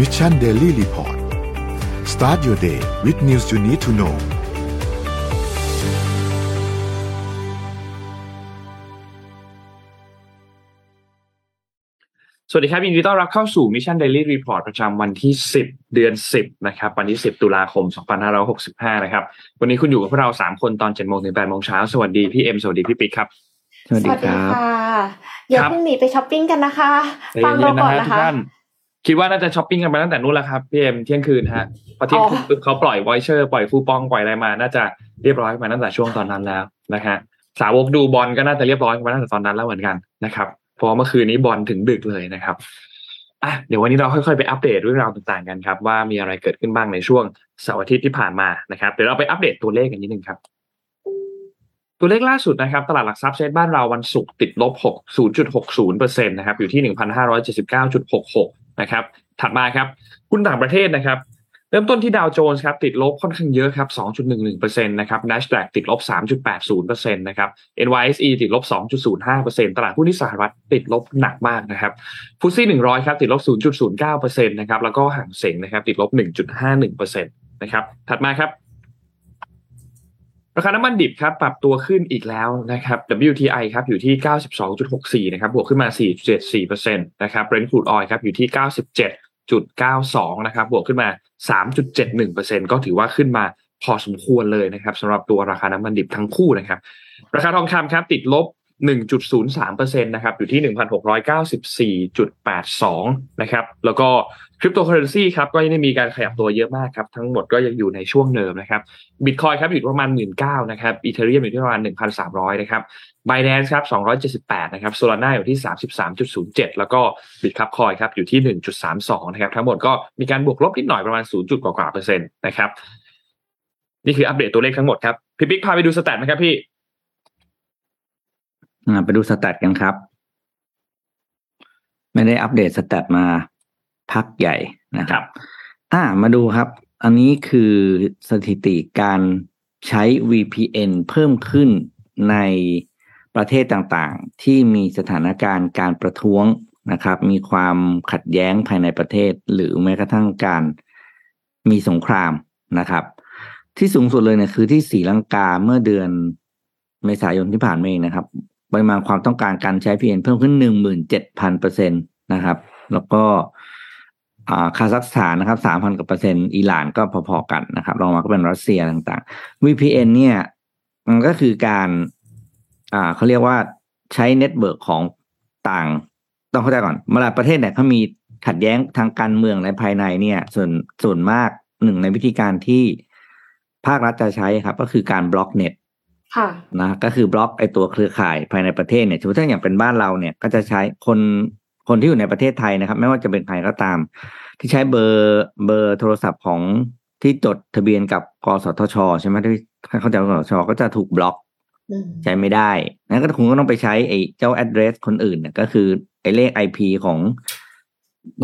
Mission Daily Report start your day with news you need to know สวัสดีครับยินดีต้อนรับเข้าสู่ Mission Daily Report ประจำวันที่ 10 เดือน 10 นะครับ วันที่ 10 ตุลาคม 2565 นะครับ วันนี้คุณอยู่กับพวกเรา 3 คนตอน7โมงถึง8โมงเช้า สวัสดีพี่เอ็ม สวัสดีพี่ปิ๊กครับ สวัสดีครับอย่าเพิ่งหนีไปช้อปปิ้งกันนะคะ ฟังเราก่อนนะคะ ครับใจเย็นๆนะฮะทุกคะท่าน คิดว่าน่าจะช้อปปิ้งกันไปตั้งแต่นู้นแล้วครับพี่เอ็มเที่ยงคืนฮะพอเที่ยงคืนปุ๊บเขาปล่อย voucher ปล่อยคูปองปล่อยอะไรมา น่าจะเรียบร้อยมาตั้งแต่ช่วงตอนนั้นแล้วนะฮะสาวกดูบอลก็น่าจะเรียบร้อยมาตั้งแต่ตอนนั้นแล้วเหมือนกันนะครับเพราะว่าเมื่อคืนนี้บอลถึงดึกเลยนะครับอะเดี๋ยววันนี้เราค่อยๆไปอัปเดตเรื่องราวต่างๆกันครับ ว่ามีอะไรเกิดขึ้นบ้างในช่วงเสาร์อาทิตย์ที่ผ่านมานะครับเดี๋ยวเราไปอัปเดตตัวเลขกันนิดนึงครับตัวเลขล่าสุดนะครับตลาดหลักทรัพย์เซ็นบ้านเราวันศุกร์ติดลบ6 0.60เปอร์เซ็นต์นะครับอยู่ที่ 1,579.66 นะครับ ถัดมาครับหุ้นต่างประเทศนะครับ เริ่มต้นที่ดาวโจนส์ครับติดลบค่อนข้างเยอะครับ 2.11%นะครับ NASDAQ ติดลบ 3.80%นะครับ NYSE ติดลบ 2.05%ตลาดหุ้นที่สหรัฐติดลบหนักมากนะครับฟุตซี่100 ครับติดลบ 0.09%นะครับแล้วก็ห่างเสงนะครับติดลบ 1.51%นะครับถัดมาครับ ราคาน้ำมันดิบครับปรับตัวขึ้นอีกแล้วนะครับ WTI ครับอยู่ที่ 92.64 นะครับบวกขึ้นมา 4.74%นะครับ Brent crude oil ครับอยู่ที่ 97.92 นะครับบวกขึ้นมา 3.71%ก็ถือว่าขึ้นมาพอสมควรเลยนะครับสำหรับตัวราคาน้ำมันดิบทั้งคู่นะครับ ราคาทองคำครับติดลบ 1.03%นะครับอยู่ที่ 1,694.82 นะครับแล้วก็คริปโตเคอเรนซีครับก็ยังได้มีการขยับตัวเยอะมากครับ ทั้งหมดก็ยังอยู่ในช่วงเดิมนะครับบิตคอยครับอยู่ประมาณ 19,000นะครับ Ethereum อยู่ที่ประมาณ 1,300 นะครับ Binance ครับ278 นะครับ Solana อยู่ที่ 33.07 แล้วก็ Bitkub Coin ครับอยู่ที่ 1.32 นะครับทั้งหมดก็มีการบวกลบนิดหน่อยประมาณ 0. กว่าเปอร์เซ็นต์นะครับนี่คืออัปเดตตัวเลขทั้งหมดครับพี่ปิ๊กพาไปดู stat ไหมครับพี่ ไปดูสแตทกันครับ ไม่ได้อัปเดตสแตทมาพักใหญ่นะคครัรับบอ่ามาดูครับ อันนี้คือสถิติการใช้ VPN เพิ่มขึ้นในประเทศต่างๆ ที่มีสถานการณ์การประท้วงนะครับ มีความขัดแย้งภายในประเทศ หรือแม้กระทั่งการมีสงครามนะครับ ที่สูงสุดเลยเนี่ยคือที่ศรีลังกาเมื่อเดือนเมษายนที่ผ่านมาเองนะครับ ปริมาณความต้องการการใช้ VPN เพิ่มขึ้นหนึ่งหมื่นเจ็ดพันเปอร์เซ็นตนะครับ แล้วก็อ่าคาซัคสถานนะครับสามพันกว่าเปอร์เซ็นต์อิหร่านก็พอๆกันนะครับรองมาก็เป็นรัสเซียต่างๆ VPN เนี่ยมันก็คือการอ่าเขาเรียกว่าใช้ network ของต่าง ต้องเข้าใจก่อนเวลาประเทศเนี่ยเขามีขัดแย้งทางการเมืองในภายในเนี่ย ส่วนส่วนมากหนึ่งในวิธีการที่ภาครัฐจะใช้ครับ ก็คือการบล็อกเน็ต นะก็คือบล็อกไอตัวเครือข่ายภายในประเทศเนี่ยสมมติถ้าอย่างเป็นบ้านเราเนี่ยก็จะใช้คนคนที่อยู่ในประเทศไทยนะครับ ไม่ว่าจะเป็นใครก็ตาม ที่ใช้เบอร์เบอร์โทรศัพท์ของที่จดทะเบียนกับกสทช ใช่ไหมที่เข้าใจกสทช ก็จะถูกบล็อกอืมใช้ไม่ได้นั้นก็คงก็ต้องไปใช้ไอ้เจ้า address คนอื่นเนี่ยก็คือไอ้เลข IP ของ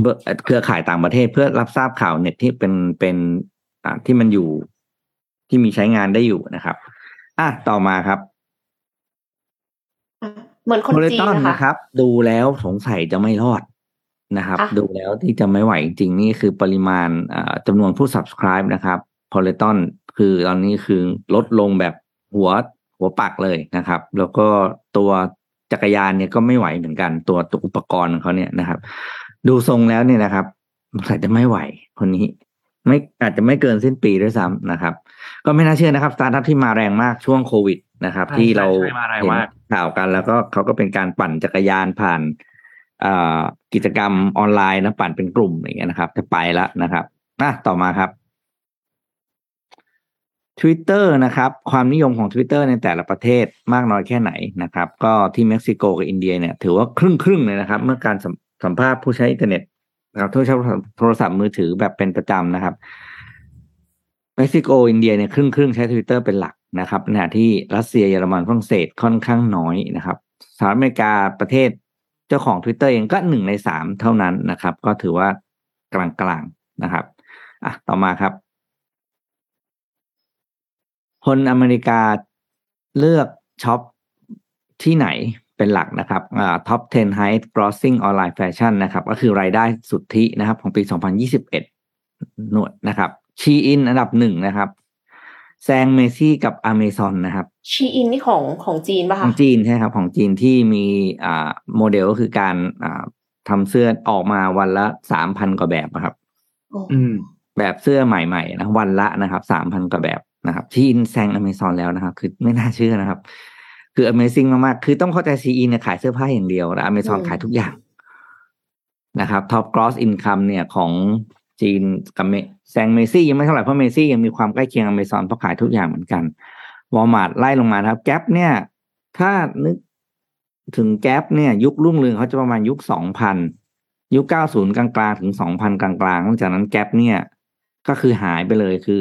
เบอร์เครือข่ายต่างประเทศเพื่อรับทราบข่าวเน็ตที่เป็นเป็นอ่าที่มันอยู่ที่มีใช้งานได้อยู่นะครับ อะต่อมาครับอะเหมือนคนโพลิจีตนอนนะคะนะครับ ดูแล้วสงสัยจะไม่รอดนะครับอะดูแล้วที่จะไม่ไหวจริงๆนี่คือปริมาณอ่าจำนวนผู้ subscribe นะครับโพลิตอนคือตอนนี้คือลดลงแบบหัวหัวปักเลยนะครับ แล้วก็ตัวจักรยานเนี่ยก็ไม่ไหวเหมือนกัน ตัวตัวอุปกรณ์ของเขาเนี่ยนะครับ ดูทรงแล้วเนี่ยนะครับสงสัยจะไม่ไหวคนนี้ ไม่อาจจะไม่เกินสิ้นปีด้วยซ้ำนะครับ ก็ไม่น่าเชื่อนะครับสตาร์ทอัพที่มาแรงมากช่วงโควิดนะครับใช่ที่เราใช่มาแรงเห็นมากข่าวกันแล้วก็เขาก็เป็นการปั่นจักรยานผ่านอ่ากิจกรรมออนไลน์นะปั่นเป็นกลุ่มอย่างเงี้ยนะครับ จะไปแล้วนะครับอะต่อมาครับ Twitter นะครับ ความนิยมของ Twitter ในแต่ละประเทศมากน้อยแค่ไหนนะครับ ก็ที่เม็กซิโกกับอินเดียเนี่ย ถือว่าครึ่งครึ่งๆเลยนะครับ เมื่อการสัมสัมภาษณ์ผู้ใช้อินเทอร์เน็ต นะครับผู้ใช้โทรศัพท์มือถือแบบเป็นประจำนะครับเม็กซิโกอินเดียเนี่ยครึ่งครึ่งใช้ Twitter เป็นหลักนะครับขณะที่รัสเซียเยอรมันฝรั่งเศสค่อนข้างน้อยนะครับสหรัฐอเมริกาประเทศเจ้าของ Twitter เองก็หนึ่งในสามเท่านั้นนะครับ ก็ถือว่ากลางๆนะครับอะต่อมาครับคนอเมริกาเลือกช็อปที่ไหน เป็นหลักนะครับอ่า top 10 high grossing online fashion นะครับ ก็คือรายได้สุทธินะครับของปี 2021 หน่วยนะครับ Shein อันดับหนึ่งนะครับแซง Macy's กับอเมซอนนะครับ Shein นี่ของของจีนป่ะคะจีนใช่ครับ ของจีนที่มีอ่าโมเดลก็คือการอ่าทำเสื้อออกมาวันละสามพันกว่าแบบนะครับโอ้อืม แบบเสื้อใหม่ๆนะวันละนะครับสามพันกว่าแบบนะครับจีนแซงอเมซอนแล้วนะครับ คือไม่น่าเชื่อนะครับ คือ Amazing มากๆ คือต้องเข้าใจ Shein เนี่ยขายเสื้อผ้าอย่างเดียวแต่อเมซอนขายทุกอย่างนะครับ Top Gross Income เนี่ยของจีนกับเมแซง Macy's ยังไม่เท่าไหร่เพราะ Macy's ยังมีความใกล้เคียงอเมซอนเพราะขายทุกอย่างเหมือนกันวอลมาร์ทไล่ลงมานะครับ Gap เนี่ย ถ้านึกถึง Gap เนี่ย ยุครุ่งเรืองเขาจะประมาณยุคสองพันยุคเก้าศูนย์กลางๆ ถึงสองพันกลางๆหลังจากนั้นแก๊ปเนี่ย ก็คือหายไปเลยคือ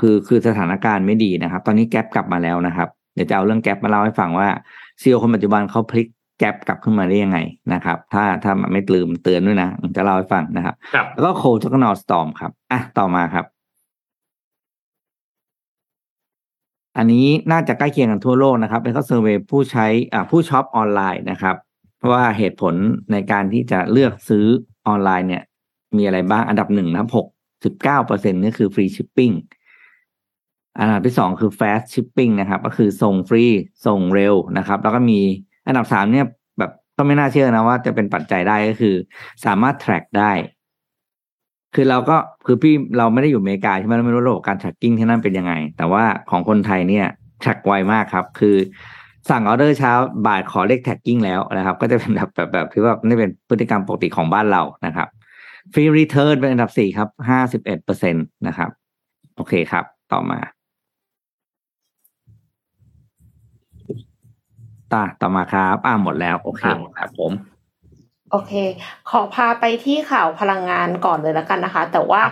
คือคือสถานการณ์ไม่ดีนะครับ ตอนนี้แก๊ปกลับมาแล้วนะครับ เดี๋ยวจะเอาเรื่องแก๊ปมาเล่าให้ฟังว่าซีอคนปัจจุบันเขาพลิกแก๊ปกลับขึ้นมาได้ยังไงนะครับ ถ้าถ้ามันไม่ลืมเตือนด้วยนะจะเล่าให้ฟังนะครับครับแล้วก็โคจ็กนอสตอมครับอะต่อมาครับ อันนี้น่าจะใกล้เคียงกันทั่วโลกนะครับเป็นข้อเซอร์เวยผู้ใช้อ่าผู้ช็อปออนไลน์นะครับเพราะว่าเหตุผลในการที่จะเลือกซื้อออนไลน์เนี่ย มีอะไรบ้างอันดับหนึ่งนะครับหกสิบเก้าเปอร์เซ็นนี่คือ free shipping อันดับที่สองคือ fast shipping นะครับ ก็คือส่งฟรีส่งเร็วนะครับ แล้วก็มีอันดับสามเนี่ยแบบก็ไม่น่าเชื่อนะว่าจะเป็นปัจจัยได้ก็คือ สามารถ track ได้ คือเราก็คือพี่เราไม่ได้อยู่อเมริกาใช่ไหมเราไม่รู้ระบบการ tracking ที่นั่นเป็นยังไง แต่ว่าของคนไทยเนี่ย track ไวมากครับ คือสั่งออเดอร์เช้าบ่ายขอเลข tracking แล้วนะครับ ก็จะเป็นแบบแบบแบบที่ว่านี่เป็นพฤติกรรมปกติของบ้านเรานะครับ free return เป็นอันดับสี่ครับห้าสิบเอ็ดเปอร์เซ็นตนะครับ โอเคครับ ต่อมา ตาต่อมาครับ อ่าหมดแล้วโอเคครับครับผมโอเค ขอพาไปที่ข่าวพลังงานก่อนเลยแล้วกันนะคะ แต่ว่า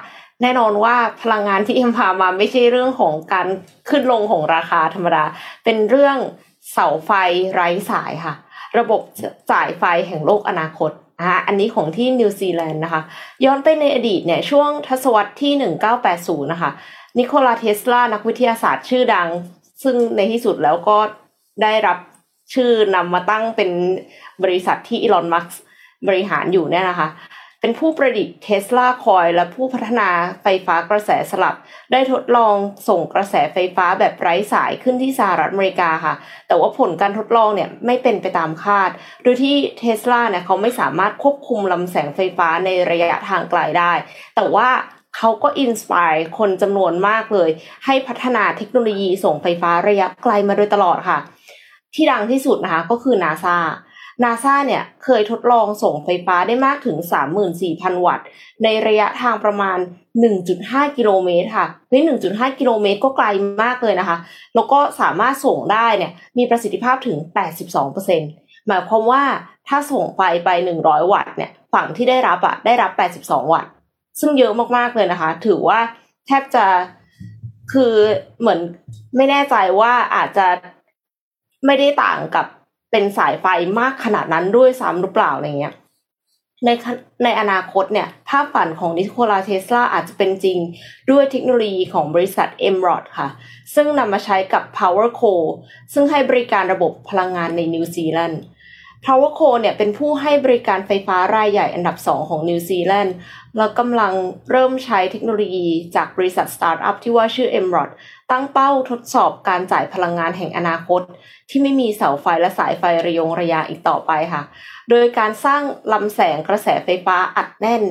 แน่นอนว่าพลังงานที่เอ็มพามาไม่ใช่เรื่องของการขึ้นลงของราคาธรรมดา เป็นเรื่องเสาไฟไร้สายค่ะ ระบบจ่ายไฟแห่งโลกอนาคตนะคะอันนี้ของที่นิวซีแลนด์นะคะ ย้อนไปในอดีตเนี่ยช่วงทศวรรษที่ 1980 นะคะ นิโคลาเทสลานักวิทยาศาสตร์ชื่อดัง ซึ่งในที่สุดแล้วก็ได้รับ ชื่อนำมาตั้งเป็นบริษัทที่อีลอนมัสบริหารอยู่เนี่ยนะคะ เป็นผู้ประดิษฐ์เทสลาคอยและผู้พัฒนาไฟฟ้ากระแสสลับ ได้ทดลองส่งกระแสไฟฟ้าแบบไร้สายขึ้นที่สหรัฐอเมริกาค่ะ แต่ว่าผลการทดลองเนี่ยไม่เป็นไปตามคาด โดยที่เทสลาเนี่ยเขาไม่สามารถควบคุมลำแสงไฟฟ้าในระยะทางไกลได้ แต่ว่าเขาก็ inspire คนจำนวนมากเลย ให้พัฒนาเทคโนโลยีส่งไฟฟ้าระยะไกลมาโดยตลอดค่ะ ที่ดังที่สุดนะคะก็คือนาซานาซาเนี่ยเคยทดลองส่งไฟฟ้าได้มากถึง 34,000 วัตต์ ในระยะทางประมาณ 1.5 กิโลเมตรค่ะเฮ้ย1.5 กิโลเมตรก็ไกลมากเลยนะคะ แล้วก็สามารถส่งได้เนี่ยมีประสิทธิภาพถึง 82%หมายความว่าถ้าส่งไฟไป 100 วัตต์เนี่ยฝั่งที่ได้รับอะได้รับ 82 วัตต์ ซึ่งเยอะมากๆเลยนะคะ ถือว่าแทบจะคือเหมือนไม่แน่ใจว่าอาจจะ ไม่ได้ต่างกับเป็นสายไฟมากขนาดนั้นด้วยซ้ำหรือเปล่าอะไรเงี้ยในในอนาคตเนี่ยภาพฝันของนิโคลาเทสลาอาจจะเป็นจริงด้วยเทคโนโลยีของบริษัท e m r o d ค่ะ ซึ่งนำมาใช้กับ PowerCo ซึ่งให้บริการระบบพลังงานในนิวซีแลนด์ PowerCo เนี่ยเป็นผู้ให้บริการไฟฟ้ารายใหญ่อันดับ 2 ของนิวซีแลนด์ แล้วกำลังเริ่มใช้เทคโนโลยีจากบริษัทสตาร์ทอัพที่ว่าชื่อ e m r o d ตั้งเป้าทดสอบการจ่ายพลังงานแห่งอนาคต ที่ไม่มีเสาไฟและสายไฟระยงระยางอีกต่อไปค่ะ โดยการสร้างลำแสงกระแสไฟฟ้าอัดแน่น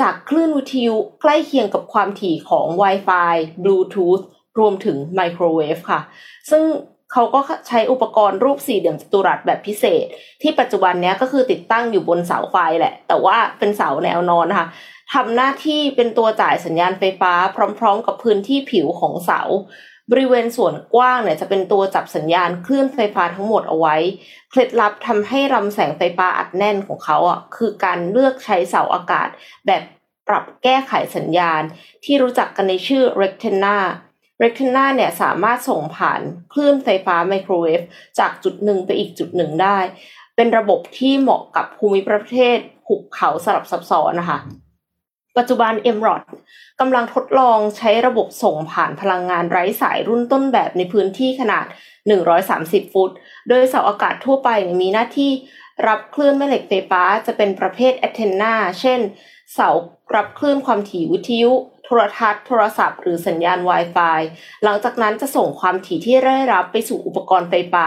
จากคลื่นวิทยุใกล้เคียงกับความถี่ของ Wi-Fi Bluetooth รวมถึงไมโครเวฟค่ะ ซึ่งเขาก็ใช้อุปกรณ์รูปสี่เหลี่ยมจัตุรัสแบบพิเศษ ที่ปัจจุบันนี้ก็คือติดตั้งอยู่บนเสาไฟแหละ แต่ว่าเป็นเสาแนวนอนนะคะ ทำหน้าที่เป็นตัวจ่ายสัญญาณไฟฟ้า พร้อม ๆ กับพื้นที่ผิวของเสา บริเวณส่วนกว้างเนี่ยจะเป็นตัวจับสัญญาณคลื่นไฟฟ้าทั้งหมดเอาไว้ เคล็ดลับทำให้ลำแสงไฟฟ้าอัดแน่นของเขาอะคือการเลือกใช้เสาอากาศแบบปรับแก้ไขสัญญาณ ที่รู้จักกันในชื่อ rectenna rectenna เนี่ยสามารถส่งผ่านคลื่นไฟฟ้าไมโครเวฟจากจุดหนึ่งไปอีกจุดหนึ่งได้ เป็นระบบที่เหมาะกับภูมิประเทศหุบเขาสลับซับซ้อนนะคะ ปัจจุบัน m r o d กำลังทดลองใช้ระบบส่งผ่านพลังงานไร้สายรุ่นต้นแบบในพื้นที่ขนาด 130 ฟุต โดยเสาอากาศทั่วไปมีหน้าที่รับคลื่นแม่เหล็กไฟฟ้าจะเป็นประเภทแอนเทนนา เช่น เสารับคลื่นความถี่วิทยุโทรทัศน์โทรศัพท์ หรือสัญญาณ Wi-Fi หลังจากนั้นจะส่งความถี่ที่ได้รับไปสู่อุปกรณ์ไฟฟ้า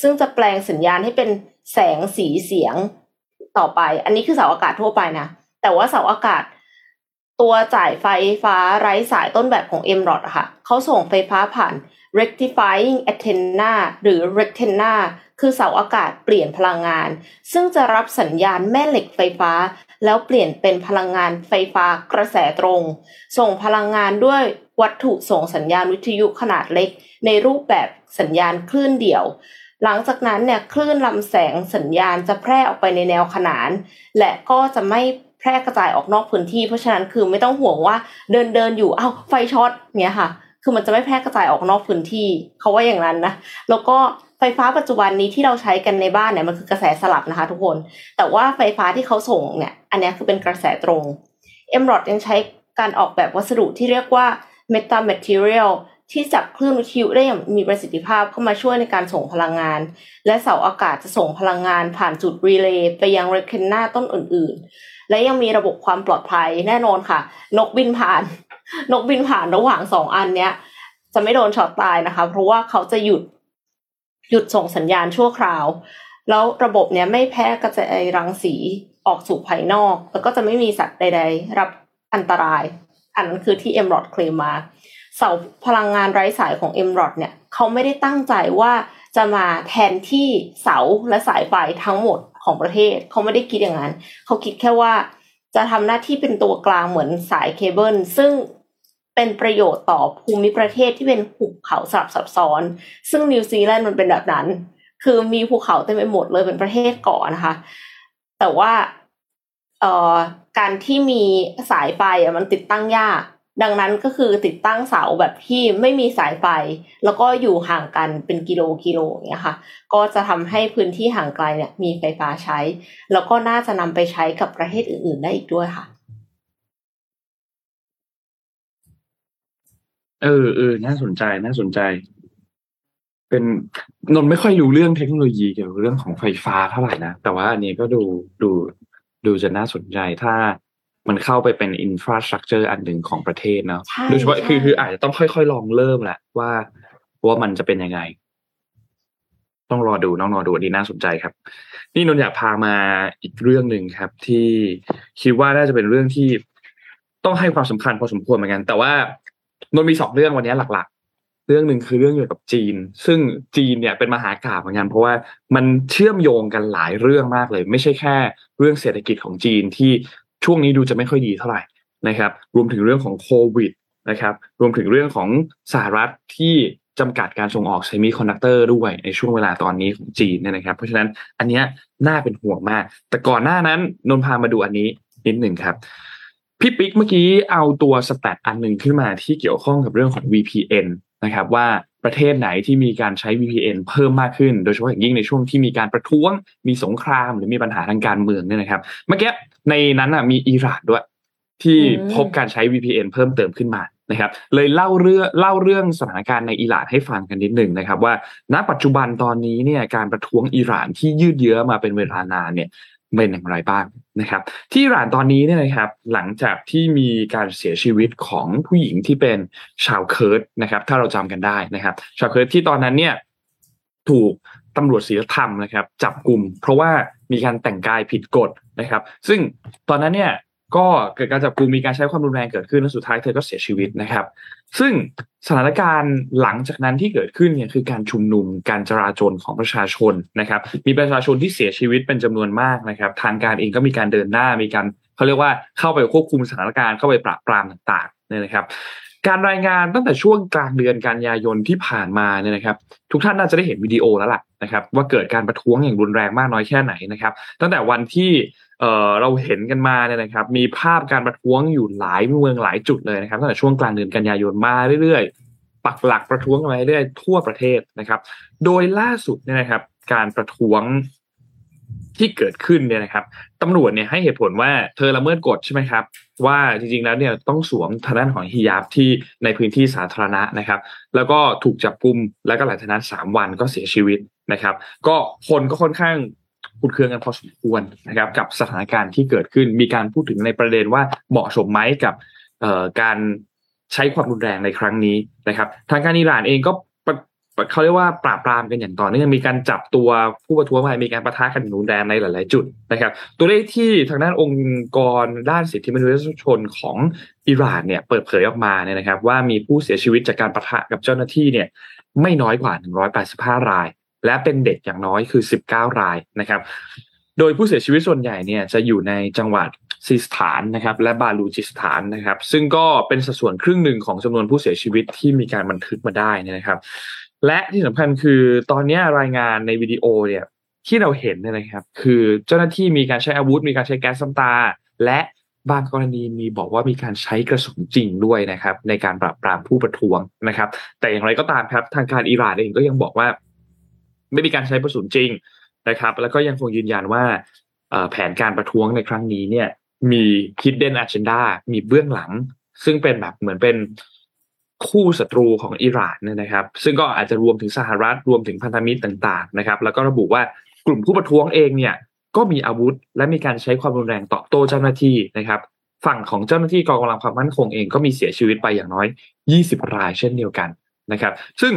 ซึ่งจะแปลงสัญญาณให้เป็นแสงสีเสียงต่อไป อันนี้คือเสาอากาศทั่วไปนะ แต่ว่าเสาอากาศ ตัวจ่ายไฟฟ้าไร้สายต้นแบบของ m r o d อะค่ะเขาส่งไฟฟ้าผ่าน rectifying antenna หรือ rectenna คือเสาอากาศเปลี่ยนพลังงาน ซึ่งจะรับสัญญาณแม่เหล็กไฟฟ้า แล้วเปลี่ยนเป็นพลังงานไฟฟ้ากระแสตรง ส่งพลังงานด้วยวัตถุส่งสัญญาณวิทยุขนาดเล็ก ในรูปแบบสัญญาณคลื่นเดี่ยว หลังจากนั้นเนี่ยคลื่นลำแสงสัญญาณจะแพร่ออกไปในแนวขนาน และก็จะไม่ แพร่กระจายออกนอกพื้นที่ เพราะฉะนั้นคือไม่ต้องห่วงว่าเดินเดินอยู่อ้าวไฟช็อตเนี่ยค่ะ คือมันจะไม่แพร่กระจายออกนอกพื้นที่เขาว่าอย่างนั้นนะแล้วก็ไฟฟ้าปัจจุบันนี้ที่เราใช้กันในบ้านเนี่ยมันคือกระแสสลับนะคะ ทุกคน แต่ว่าไฟฟ้าที่เขาส่งเนี่ยอันนี้คือเป็นกระแสตรง Emrod ยังใช้การออกแบบวัสดุที่เรียกว่า metamaterial ที่จับคลื่นวิทยุได้อย่างมีประสิทธิภาพเข้ามาช่วยในการส่งพลังงาน และเสาอากาศจะส่งพลังงานผ่านจุดรีเลย์ไปยัง rectenna ต้นอื่น และยังมีระบบความปลอดภัยแน่นอนค่ะ นกบินผ่าน นกบินผ่านระหว่างสองอันเนี้ย จะไม่โดนช็อตตายนะคะ เพราะว่าเขาจะหยุดหยุดส่งสัญญาณชั่วคราว แล้วระบบเนี้ยไม่แพร่กระจายรังสีออกสู่ภายนอก แล้วก็จะไม่มีสัตว์ใด ๆ รับอันตราย อันนั้นคือที่ Emrod เคลมมาเสาพลังงานไร้สายของ Emrod เนี่ยเขาไม่ได้ตั้งใจว่าจะมาแทนที่เสาและสายไฟทั้งหมด ของประเทศเขาไม่ได้คิดอย่างนั้นเขาคิดแค่ว่าจะทำหน้าที่เป็นตัวกลางเหมือนสายเคเบิลซึ่งเป็นประโยชน์ต่อภูมิประเทศที่เป็นหุบเขาสลับซับซ้อน ซึ่งนิวซีแลนด์มันเป็นแบบนั้น คือมีภูเขาเต็มไปหมดเลยเป็นประเทศเกาะนะคะ แต่ว่าเอ่อการที่มีสายไฟอะมันติดตั้งยาก ดังนั้นก็คือติดตั้งเสาแบบที่ไม่มีสายไฟ แล้วก็อยู่ห่างกันเป็นกิโลกิโลอย่างเงี้ยค่ะ ก็จะทำให้พื้นที่ห่างไกลเนี่ยมีไฟฟ้าใช้ แล้วก็น่าจะนำไปใช้กับประเทศอื่น ๆ ได้อีกด้วยค่ะ เออเออน่าสนใจน่าสนใจ เป็นนนท์ไม่ค่อยรู้เรื่องเทคโนโลยีเกี่ยวกับเรื่องของไฟฟ้าเท่าไหร่นะแต่ว่าอันนี้ก็ดูดูดูจะน่าสนใจถ้า มันเข้าไปเป็น infrastructure อันหนึ่งของประเทศเนาะใช่โดยเฉพาะใช่คือคืออาจจะต้องค่อยๆ ลองเริ่มแหละว่าว่ามันจะเป็นยังไง ต้องรอดูต้องรอดูอันนี้น่าสนใจครับ นี่นนท์อยากพามาอีกเรื่องหนึ่งครับ ที่คิดว่าน่าจะเป็นเรื่องที่ต้องให้ความสำคัญพอสมควรเหมือนกัน แต่ว่านนท์มีสองเรื่องวันนี้หลักๆ เรื่องหนึ่งคือเรื่องเกี่ยวกับจีน ซึ่งจีนเนี่ยเป็นมหากาพย์เหมือนกันเพราะว่ามันเชื่อมโยงกันหลายเรื่องมากเลย ไม่ใช่แค่ เรื่องเศรษฐกิจของจีนที่ ช่วงนี้ดูจะไม่ค่อยดีเท่าไหร่นะครับ รวมถึงเรื่องของโควิดนะครับ รวมถึงเรื่องของสหรัฐที่จำกัดการส่งออกเซมิคอนดักเตอร์ด้วยในช่วงเวลาตอนนี้ของจีนเนี่ยนะครับ เพราะฉะนั้นอันเนี้ยน่าเป็นห่วงมาก แต่ก่อนหน้านั้นนนพามาดูอันนี้นิดหนึ่งครับพี่ปิ๊กเมื่อกี้เอาตัวสแตทอันหนึ่งขึ้นมาที่เกี่ยวข้องกับเรื่องของ VPN นะครับว่า ประเทศไหนที่มีการใช้ VPN เพิ่มมากขึ้น โดยเฉพาะอย่างยิ่งในช่วงที่มีการประท้วง มีสงครามหรือมีปัญหาทางการเมืองเนี่ยนะครับ เมื่อกี้ในนั้นอะมีอิหร่านด้วย ที่พบการใช้ VPN เพิ่มเติมขึ้นมานะครับ เลยเล่าเรื่องเล่าเรื่องสถานการณ์ในอิหร่านให้ฟังกันนิดหนึ่งนะครับ ว่าณปัจจุบันตอนนี้เนี่ยการประท้วงอิหร่านที่ยืดเยื้อมาเป็นเวลานานเนี่ย เป็นอย่างไรบ้างนะครับ อิหร่านตอนนี้เนี่ยนะครับ หลังจากที่มีการเสียชีวิตของผู้หญิงที่เป็นชาวเคิร์ดนะครับ ถ้าเราจำกันได้นะครับ ชาวเคิร์ดที่ตอนนั้นเนี่ยถูกตำรวจศีลธรรมนะครับ จับกลุ่มเพราะว่ามีการแต่งกายผิดกฎนะครับ ซึ่งตอนนั้นเนี่ย ก็เกิดการจับกลุ่มมีการใช้ความรุนแรงเกิดขึ้นและสุดท้ายเธอก็เสียชีวิตนะครับ ซึ่งสถานการณ์หลังจากนั้นที่เกิดขึ้นเนี่ยคือการชุมนุมการจราจรของประชาชนนะครับ มีประชาชนที่เสียชีวิตเป็นจำนวนมากนะครับ ทางการเองก็มีการเดินหน้ามีการเขาเรียกว่าเข้าไปควบคุมสถานการณ์เข้าไปปราบปรามต่างๆเนี่ยนะครับ การรายงานตั้งแต่ช่วงกลางเดือนกันยายนที่ผ่านมาเนี่ยนะครับ ทุกท่านน่าจะได้เห็นวิดีโอแล้วล่ะนะครับ ว่าเกิดการประท้วงอย่างรุนแรงมากน้อยแค่ไหนนะครับ ตั้งแต่วันที่ เเราเห็นกันมาเนี่ยนะครับ มีภาพการประท้วงอยู่หลายเมืองหลายจุดเลยนะครับตั้งแต่ช่วงกลางเดือนกันยายนมาเรื่อยๆ ปักหลักประท้วงกันมาเรื่อยๆทั่วประเทศนะครับ โดยล่าสุดเนี่ยนะครับ การประท้วงที่เกิดขึ้นเนี่ยนะครับตำรวจเนี่ยให้เหตุผลว่าเธอละเมิดกฎใช่ไหมครับ ว่าจริงๆแล้วเนี่ยต้องสวมทางด้านของฮิญาบที่ในพื้นที่สาธารณะนะครับ แล้วก็ถูกจับกุมแล้วก็หลังจากนั้นสามวันก็เสียชีวิตนะครับ ก็คนก็ค่อนข้าง ขุดเคืองกันพอสมควรนะครับ กับสถานการณ์ที่เกิดขึ้นมีการพูดถึงในประเด็นว่าเหมาะสมไหมกับการใช้ความรุนแรงในครั้งนี้นะครับ ทางการอิหร่านเองก็เขาเรียกว่าปราบปรามกันอย่างต่อเนื่องมีการจับตัวผู้ประท้วงมามีการประทะกันหนุนแรงในหลาย ๆ จุดนะครับ ตัวเลขที่ทางด้านองค์กรด้านสิทธิมนุษยชนของอิหร่านเนี่ย เปิดเผยออกมาเนี่ยนะครับ ว่ามีผู้เสียชีวิตจากการประทะกับเจ้าหน้าที่เนี่ย ไม่น้อยกว่า 185 ราย และเป็นเด็กอย่างน้อยคือ 19 รายนะครับ โดยผู้เสียชีวิตส่วนใหญ่เนี่ยจะอยู่ในจังหวัดซีสถานนะครับ และบาลูจิสถานนะครับ ซึ่งก็เป็นสัดส่วนครึ่งหนึ่งของจำนวนผู้เสียชีวิตที่มีการบันทึกมาได้นะครับ และที่สำคัญคือตอนนี้รายงานในวิดีโอเนี่ยที่เราเห็นเนี่ยนะครับ คือเจ้าหน้าที่มีการใช้อาวุธ มีการใช้แก๊สซ้ำตา และบางกรณีมีบอกว่ามีการใช้กระสุนจริงด้วยนะครับ ในการปราบปรามผู้ประท้วงนะครับ แต่อย่างไรก็ตามครับทางการอิหร่านเองก็ยังบอกว่า ไม่มีการใช้กระสุนจริงนะครับ แล้วก็ยังคงยืนยันว่าแผนการประท้วงในครั้งนี้เนี่ย มี hidden agenda มีเบื้องหลัง ซึ่งเป็นแบบเหมือนเป็นคู่ศัตรูของอิหร่านเนี่ยนะครับ ซึ่งก็อาจจะรวมถึงสหรัฐรวมถึงพันธมิตรต่างๆนะครับ แล้วก็ระบุว่ากลุ่มผู้ประท้วงเองเนี่ยก็มีอาวุธ และมีการใช้ความรุนแรงตอบโต้เจ้าหน้าที่นะครับ ฝั่งของเจ้าหน้าที่กองกำลังความมั่นคงเองก็มีเสียชีวิตไปอย่างน้อย 20 รายเช่นเดียวกัน นะครับ ซึ่ง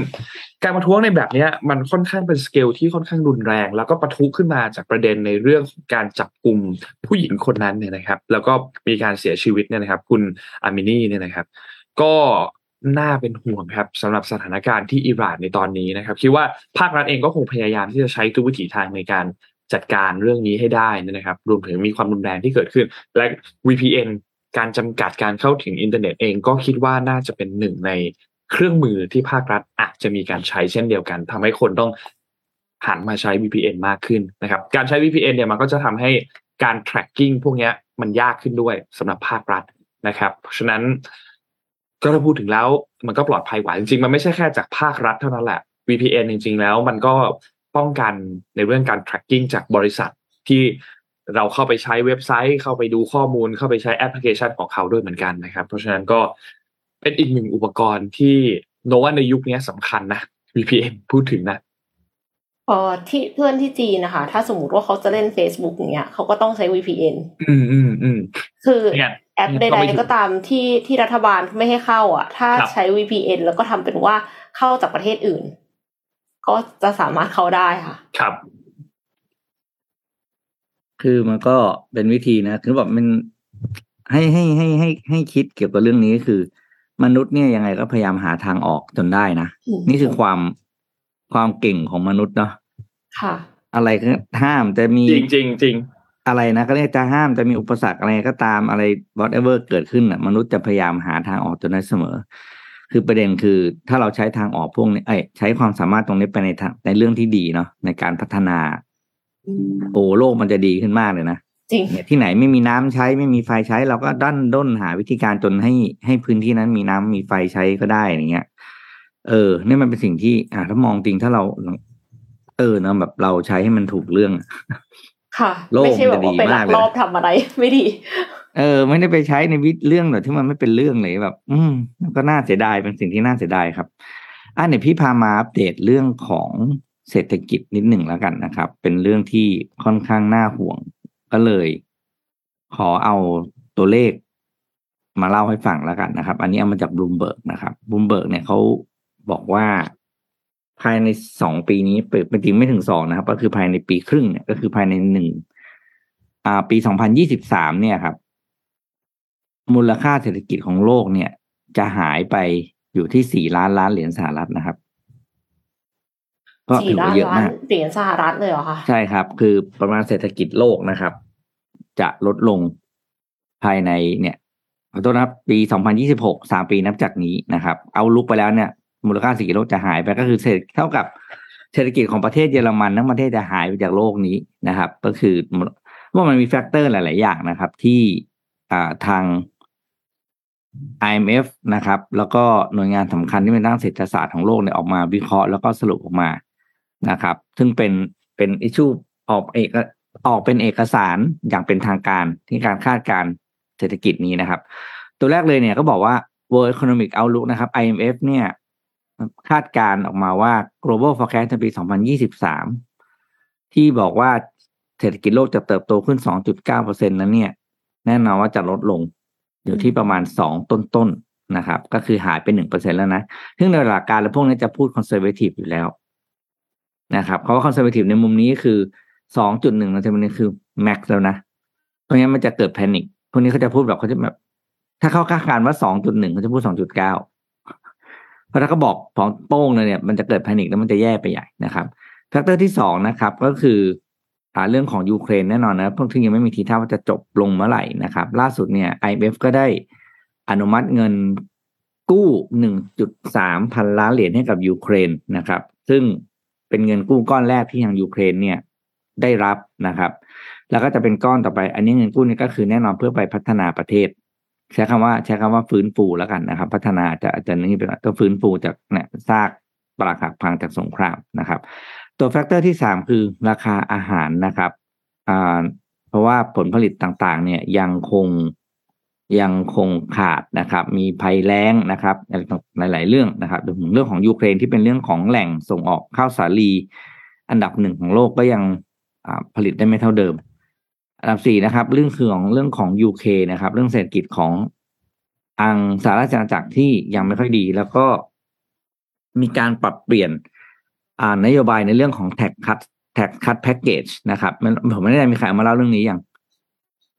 การประท้วงในแบบนี้มันค่อนข้างเป็นสเกลที่ค่อนข้างรุนแรง แล้วก็ประทุขึ้นมาจากประเด็นในเรื่องของการจับกลุ่มผู้หญิงคนนั้นเนี่ยนะครับ แล้วก็มีการเสียชีวิตเนี่ยนะครับ คุณอามินีเนี่ยนะครับ ก็น่าเป็นห่วงครับสำหรับสถานการณ์ที่อิหร่านในตอนนี้นะครับ คิดว่าภาครัฐเองก็คงพยายามที่จะใช้ทุกวิถีทางในการจัดการเรื่องนี้ให้ได้นะครับ รวมถึงมีความรุนแรงที่เกิดขึ้น และ VPN การจำกัดการเข้าถึงอินเทอร์เน็ตเองก็คิดว่าน่าจะเป็นหนึ่งใน เครื่องมือที่ภาครัฐอาจจะมีการใช้เช่นเดียวกันทำให้คนต้องหันมาใช้ VPN มากขึ้นนะครับ การใช้ VPN เนี่ยมันก็จะทำให้การ tracking พวกนี้มันยากขึ้นด้วยสำหรับภาครัฐนะครับ เพราะฉะนั้นก็ถ้าพูดถึงแล้วมันก็ปลอดภัยกว่าจริงๆ มันไม่ใช่แค่จากภาครัฐเท่านั้นแหละ VPN จริง ๆ แล้วมันก็ป้องกันในเรื่องการ tracking จากบริษัทที่เราเข้าไปใช้เว็บไซต์ เข้าไปดูข้อมูลเข้าไปใช้แอปพลิเคชันของเขาด้วยเหมือนกันนะครับ เพราะฉะนั้นก็ เป็นอีกหนึ่งอุปกรณ์ที่โนว่าในยุคนี้สำคัญนะ VPN พูดถึงนะเออที่เพื่อนที่จีนนะคะ ถ้าสมมติว่าเขาจะเล่น Facebook อย่างเงี้ยเขาก็ต้องใช้ VPN อืมอืมอืมคือแอปใดๆก็ตามที่ที่รัฐบาลไม่ให้เข้า อะ ถ้าใช้ VPN แล้วก็ทำเป็นว่าเข้าจากประเทศอื่น ก็จะสามารถเข้าได้ค่ะ ครับ คือมันก็เป็นวิธีนะ คือแบบมันให้ให้ให้ให้ให้คิดเกี่ยวกับเรื่องนี้คือ มนุษย์เนี่ยยังไงก็พยายามหาทางออกจนได้นะ นี่คือความความเก่งของมนุษย์เนาะค่ะ อะไรก็ห้ามจะมีจริงจริงจริงอะไรนะก็เรียกจะห้ามจะมีอุปสรรคอะไรก็ตามอะไร whatever เกิดขึ้นอะ มนุษย์จะพยายามหาทางออกจนได้เสมอ คือประเด็นคือถ้าเราใช้ทางออกพวกนี้ไอ้ใช้ความสามารถตรงนี้ไปในทางในเรื่องที่ดีเนาะในการพัฒนา โอ้โลกมันจะดีขึ้นมากเลยนะ จริงที่ไหนไม่มีน้ำใช้ไม่มีไฟใช้ เราก็ดันด้นหาวิธีการจนให้ให้พื้นที่นั้นมีน้ำมีไฟใช้ก็ได้อย่างเงี้ย เออนี่มันเป็นสิ่งที่ อ่าถ้ามองจริงถ้าเรา เออเนาะแบบเราใช้ให้มันถูกเรื่อง ค่ะไม่ใช่แบบว่าไปลักลอบทำอะไร ไม่ดี เออ ไม่ได้ไปใช้ในวิเรื่องแบบที่มันไม่เป็นเรื่องเลยแบบ อืมก็น่าเสียดายเป็นสิ่งที่น่าเสียดายครับอ่าเนี่ยพี่พามาอัปเดตเรื่องของเศรษฐกิจนิดหนึ่งแล้วกันนะครับ เป็นเรื่องที่ค่อนข้างน่าห่วง ก็เลย ขอเอาตัวเลขมาเล่าให้ฟังแล้วกันนะครับ อันนี้เอามาจากบลูมเบิร์กนะครับบลูมเบิร์กเนี่ยเขาบอกว่าภายในสองปีนี้เปิดเป็นจริงไม่ถึงสองนะครับ ก็คือภายในปีครึ่งเนี่ยก็คือภายในหนึ่งอ่า ปีสองพันยี่สิบสามเนี่ยครับ มูลค่าเศรษฐกิจของโลกเนี่ย จะหายไปอยู่ที่สี่ล้านล้านเหรียญสหรัฐนะครับ ก็ถือว่าเยอะมากเหรียญสหรัฐเลยเหรอคะใช่ครับ คือประมาณเศรษฐกิจโลกนะครับ จะลดลงภายในเนี่ยขอโทษนะครับ ปีสองพันยี่สิบหกสามปีนับจากนี้นะครับ เอาลุกไปแล้วเนี่ย มูลค่าเศรษฐกิจโลกจะหายไปก็คือเท่ากับเศรษฐกิจของประเทศเยอรมันทั้งประเทศจะหายไปจากโลกนี้นะครับ ก็คือว่ามันมี factor หลาย ๆ อย่างนะครับ ที่อ่าทาง IMF นะครับ แล้วก็หน่วยงานสำคัญที่เป็นด้านเศรษฐศาสตร์ของโลกเนี่ยออกมาวิเคราะห์แล้วก็สรุปออกมานะครับ ซึ่งเป็นเป็น issue ออกเอก ออกเป็นเอกสารอย่างเป็นทางการที่การคาดการณ์เศรษฐกิจนี้นะครับ ตัวแรกเลยเนี่ยก็บอกว่า World Economic Outlook นะครับ IMF เนี่ยคาดการออกมาว่า global forecast ในปี 2023 ที่บอกว่าเศรษฐกิจโลกจะเติบโตขึ้น 2.9%นั้นเนี่ย แน่นอนว่าจะลดลง อยู่ที่ประมาณ 2 ต้นๆนะครับ ก็คือหายไป 1%แล้วนะ ซึ่งในหลักการแล้วพวกนี้จะพูด conservative อยู่แล้วนะครับ เขาว่า conservative ในมุมนี้คือ 2.1ในจำนวนนี้คือ max แล้วนะเพราะงั้นมันจะเกิดแพนิคพวกนี้เขาจะพูดแบบเขาจะแบบ ถ้าเขาคาดการณ์ว่า2.1เขาจะพูด2.9เก้าเพราะถ้าเขาบอกของโป้งเลยเนี่ย มันจะเกิด panic แล้วมันจะแย่ไปใหญ่นะครับ factor ที่สองนะครับ ก็คืออ่าเรื่องของยูเครนแน่นอนนะพวกที่ยังไม่มีทีท่าว่าจะจบลงเมื่อไหร่นะครับ ล่าสุดเนี่ย IMF ก็ได้อนุมัติเงินกู้1.3พันล้านเหรียญให้กับยูเครนนะครับ ซึ่งเป็นเงินกู้ก้อนแรกที่ทางยูเครนเนี่ย ได้รับนะครับ แล้วก็จะเป็นก้อนต่อไป อันนี้เงินกู้นี่ก็คือแน่นอนเพื่อไปพัฒนาประเทศ ใช้คำว่าใช้คำว่าฟื้นฟูแล้วกันนะครับ พัฒนาจะอาจจะนี่เป็นก็ฟื้นฟูจากเนี่ยซากปรักหักพังจากสงครามนะครับ ตัว factor ที่สามคือราคาอาหารนะครับอ่าเพราะว่าผลผลิตต่างๆ เนี่ยยังคงยังคงขาดนะครับ มีภัยแล้งนะครับหลาย ๆ เรื่องนะครับเรื่องของยูเครนที่เป็นเรื่องของแหล่งส่งออกข้าวสาลี อันดับหนึ่งของโลกก็ยัง ผลิตได้ไม่เท่าเดิม อันดับสี่นะครับ เรื่องคือของเรื่องของยูเคนะครับ เรื่องเศรษฐกิจของอังสหราชอาณาจักรที่ยังไม่ค่อยดี แล้วก็มีการปรับเปลี่ยน อ่านโยบายในเรื่องของแท็กคัตแท็กคัตแพ็กเกจนะครับผมไม่ได้มีใครมาเล่าเรื่องนี้อย่าง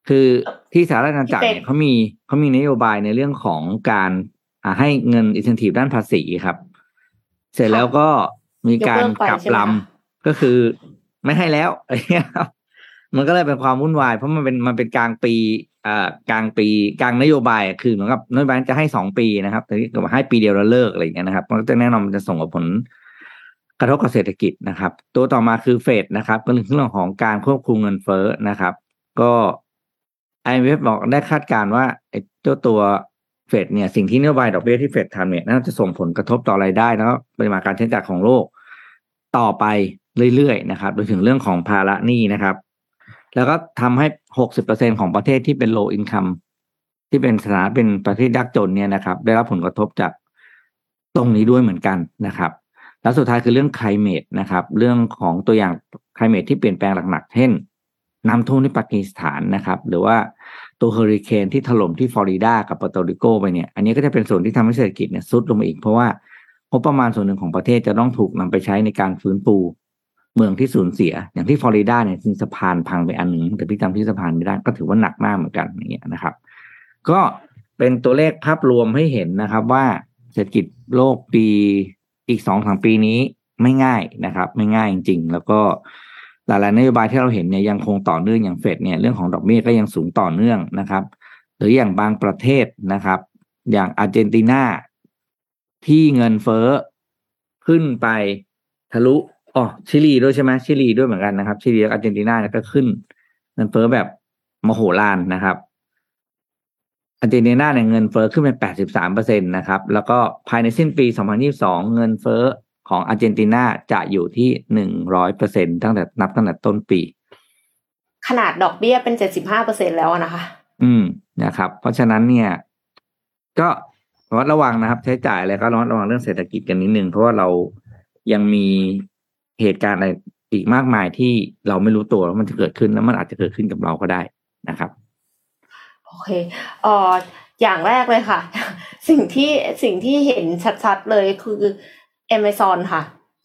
คือที่สหราชอาณาจักรเนี่ยเขามีเขามีนโยบายในเรื่องของการอ่าให้เงินอินเซนティブด้านภาษีครับ เสร็จแล้วก็มีการกลับลำก็คือ ไม่ให้แล้วอะไรเงี้ยครับมันก็เลยเป็นความวุ่นวาย เพราะมันเป็นมันเป็นกลางปีอ่ากลางปีกลางนโยบายคือเหมือนกับนโยบายจะให้สองปีนะครับแต่ที่ให้ปีเดียวแล้วเลิกอะไรอย่างเงี้ยนะครับมันก็จะแน่นอนมันจะส่งผลกระทบกับเศรษฐกิจนะครับ ตัวต่อมาคือเฟดนะครับ ก็เรื่องของการควบคุมเงินเฟ้อนะครับ ก็ IMF บอกได้คาดการว่าไอ้เจ้าตัวเฟดเนี่ยสิ่งที่นโยบายดอกเบี้ยที่เฟดทำเนี่ยน่าจะส่งผลกระทบต่อรายได้แล้วปริมาณการใช้จ่ายของโลกต่อไป เรื่อยๆนะครับโดยถึงเรื่องของภาระหนี้นะครับ แล้วก็ทำให้หกสิบเปอร์เซ็นของประเทศที่เป็น low income ที่เป็นสถานะเป็นประเทศยากจนเนี่ยนะครับ ได้รับผลกระทบจากตรงนี้ด้วยเหมือนกันนะครับ แล้วสุดท้ายคือเรื่อง climate นะครับ เรื่องของตัวอย่าง climate ที่เปลี่ยนแปลงหนักๆเช่นน้ำท่วมที่ปากีสถานนะครับ หรือว่าตัวเฮอริเคนที่ถล่มที่ฟลอริดากับปอร์โตริโกไปเนี่ย อันนี้ก็จะเป็นส่วนที่ทำให้เศรษฐกิจเนี่ยซุดลงมาอีก เพราะว่างบประมาณส่วนหนึ่งของประเทศจะต้องถูกนำไปใช้ในการฟื้นฟู เมืองที่สูญเสีย อย่างที่ฟลอริดาเนี่ยสะพานพังไปอันหนึ่งแต่พี่จำที่สะพานไม่ได้ก็ถือว่าหนักมากเหมือนกันอย่างเงี้ยนะครับ ก็เป็นตัวเลขภาพรวมให้เห็นนะครับ ว่าเศรษฐกิจโลกปีอีกสองสามปีนี้ไม่ง่ายนะครับ ไม่ง่ายจริง ๆ แล้วก็หลายๆนโยบายที่เราเห็นเนี่ยยังคงต่อเนื่องอย่างเฟดเนี่ยเรื่องของดอกเบี้ยก็ยังสูงต่อเนื่องนะครับ หรืออย่างบางประเทศนะครับ อย่างอาร์เจนตินาที่เงินเฟ้อขึ้นไปทะลุ อ๋อชิลีด้วยใช่ไหมชิลีด้วยเหมือนกันนะครับ ชิลีกับอาร์เจนตินาเนี่ยก็ขึ้นเงินเฟ้อแบบมโหฬารนะครับอาร์เจนตินาเนี่ยเงินเฟ้อขึ้นไปแปดสิบสามเปอร์เซ็นตนะครับ แล้วก็ภายในสิ้นปีสองพันยี่สองเงินเฟ้อของอาร์เจนตินาจะอยู่ที่หนึ่งร้อยเปอร์เซ็นตั้งแต่นับตั้งแต่ต้นปี ขนาดดอกเบี้ยเป็นเจ็ดสิบห้าเปอร์เซ็นแล้วนะคะ อืมนะครับ เพราะฉะนั้นเนี่ย ก็ระมัดระวังนะครับ ใช้จ่ายอะไรก็ระมัดระวังเรื่องเศรษฐกิจกันนิดนึงเพราะว่าเรายังมี เหตุการณ์อะไรอีกมากมายที่เราไม่รู้ตัวว่ามันจะเกิดขึ้นแล้วมันอาจจะเกิดขึ้นกับเราก็ได้นะครับ โอเคเอ่ออย่างแรกเลยค่ะ สิ่งที่สิ่งที่เห็นชัดๆเลยคือ Amazon ค่ะ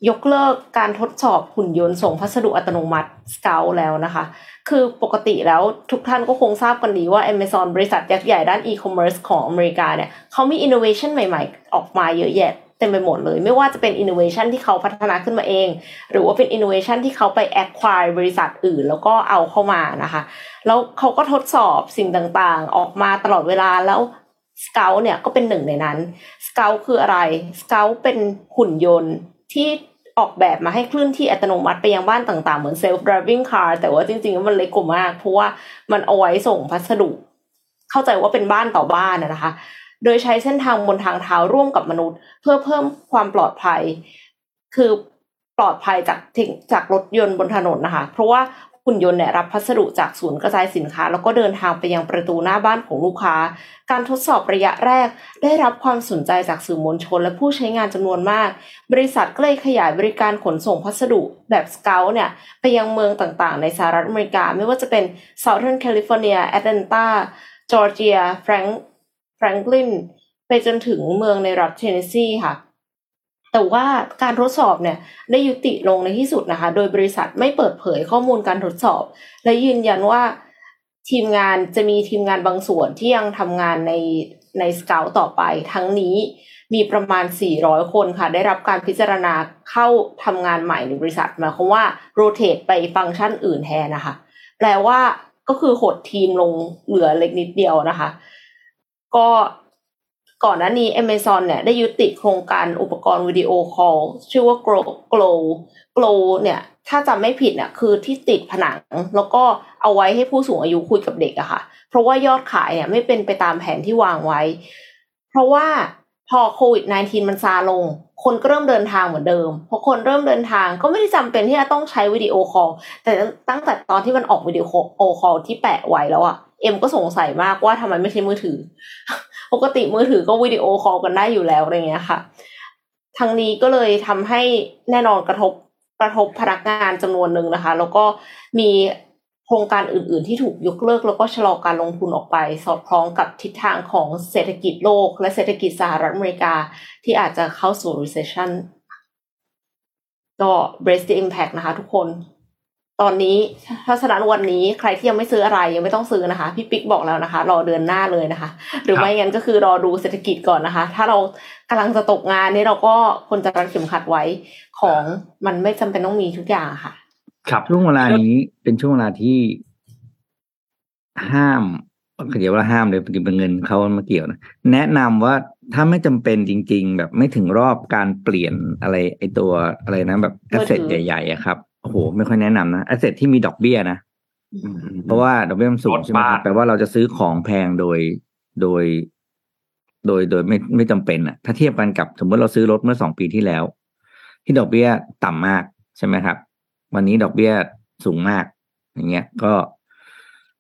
ยกเลิกการทดสอบหุ่นยนต์ส่งพัสดุอัตโนมัติ s c o u แล้วนะคะ คือปกติแล้วทุกท่านก็คงทราบกันดีว่า Amazon บริษัทยักษ์ใหญ่ด้าน e-commerce ของอเมริกาเนี่ยเขามี innovation ใหม่ๆ ออกมาเยอะแยะ เต็มไปหมดเลย ไม่ว่าจะเป็น innovation ที่เขาพัฒนาขึ้นมาเอง หรือว่าเป็น innovation ที่เขาไป acquire บริษัทอื่น แล้วก็เอาเข้ามานะคะ แล้วเขาก็ทดสอบสิ่งต่างๆ ออกมาตลอดเวลาแล้ว Scout เนี่ยก็เป็นหนึ่งในนั้น Scout คืออะไร Scout เป็นหุ่นยนต์ที่ออกแบบมาให้เคลื่อนที่อัตโนมัติไปยังบ้านต่างๆ เหมือน self driving car แต่ว่าจริงๆ มันเล็กกว่ามาก เพราะว่ามันเอาไว้ส่งพัสดุ เข้าใจว่าเป็นบ้านต่อบ้านนะคะ โดยใช้เส้นทางบนทางเท้าร่วมกับมนุษย์ เพื่อเพิ่มความปลอดภัย คือปลอดภัยจากจากรถยนต์บนถนนนะคะ เพราะว่าหุ่นยนต์เนี่ยรับพัสดุจากศูนย์กระจายสินค้า แล้วก็เดินทางไปยังประตูหน้าบ้านของลูกค้า การทดสอบระยะแรก ได้รับความสนใจจากสื่อมวลชน และผู้ใช้งานจำนวนมาก บริษัทก็เลยขยายบริการขนส่งพัสดุแบบสเกลเนี่ยไปยังเมืองต่างๆ ในสหรัฐอเมริกา ไม่ว่าจะเป็น Southern California Atlanta จอร์เจียแฟรง แฟรงคลินไปจนถึงเมืองในรัฐเทนเนสซีค่ะ แต่ว่าการทดสอบเนี่ยได้ยุติลงในที่สุดนะคะ โดยบริษัทไม่เปิดเผยข้อมูลการทดสอบ และยืนยันว่าทีมงานจะมีทีมงานบางส่วนที่ยังทำงานในในสเกลต่อไป ทั้งนี้มีประมาณ 400 คนค่ะ ได้รับการพิจารณาเข้าทำงานใหม่ในบริษัทหมายความว่าโรเตทไปฟังก์ชันอื่นแทนนะคะ แปลว่าก็คือหดทีมลงเหลือเล็กนิดเดียวนะคะ ก็ก่อนหน้านี้ Amazon เนี่ยได้ยุติโครงการอุปกรณ์วิดีโอคอลชื่อว่า Glow Glow Glow เนี่ย ถ้าจำไม่ผิดเนี่ยคือที่ติดผนัง แล้วก็เอาไว้ให้ผู้สูงอายุคุยกับเด็กอะค่ะ เพราะว่ายอดขายเนี่ยไม่เป็นไปตามแผนที่วางไว้ เพราะว่าพอโควิด -19 มันซาลง คนก็เริ่มเดินทางเหมือนเดิมพอคนเริ่มเดินทางก็ไม่ได้จำเป็นที่จะต้องใช้วิดีโอคอลแต่ตั้งแต่ตอนที่มันออกวิดีโอคอลที่แปะไว้แล้วอะ เอ็มก็สงสัยมากว่าทำไมไม่ใช้มือถือ ปกติมือถือก็วิดีโอคอลกันได้อยู่แล้วอะไรเงี้ยค่ะทางนี้ก็เลยทำให้แน่นอนกระทบกระทบพนักงานจำนวนหนึ่งนะคะ แล้วก็มีโครงการอื่น ๆ ที่ถูกยกเลิก แล้วก็ชะลอการลงทุนออกไป สอดคล้องกับทิศทางของเศรษฐกิจโลก และเศรษฐกิจสหรัฐอเมริกาที่อาจจะเข้าสู่ recession ก็ brace the impact นะคะทุกคน ตอนนี้เพราะฉะนั้นวันนี้ใครที่ยังไม่ซื้ออะไรยังไม่ต้องซื้อนะคะ พี่ปิ๊กบอกแล้วนะคะ รอเดือนหน้าเลยนะคะ หรือไม่งั้นก็คือรอดูเศรษฐกิจก่อนนะคะ ถ้าเรากำลังจะตกงานนี่เราก็ควรจะรัดเข็มขัดไว้ของมันไม่จำเป็นต้องมีทุกอย่างค่ะ ครับช่วงเวลานี้เป็นช่วงเวลาที่ห้ามเดี๋ยวว่าห้ามเลยปฏิบัติเงินเขามาเกี่ยวนะแนะนำว่าถ้าไม่จำเป็นจริง ๆ แบบไม่ถึงรอบการเปลี่ยนอะไรไอตัวอะไรนะแบบแอสเซทมือถือใหญ่ๆอะครับ โอ้โหไม่ค่อยแนะนำนะแอสเซทที่มีดอกเบี้ยนะเพราะว่าดอกเบี้ยมันสูงลดใช่ไหมครับมากแปลว่าเราจะซื้อของแพงโดยโดย โดยโดยไม่ไม่จำเป็นอะ ถ้าเทียบกันกับสมมติเราซื้อรถเมื่อสองปีที่แล้ว ที่ดอกเบี้ยต่ำมากใช่ไหมครับ วันนี้ดอกเบี้ยสูงมาก อย่างเงี้ย ก็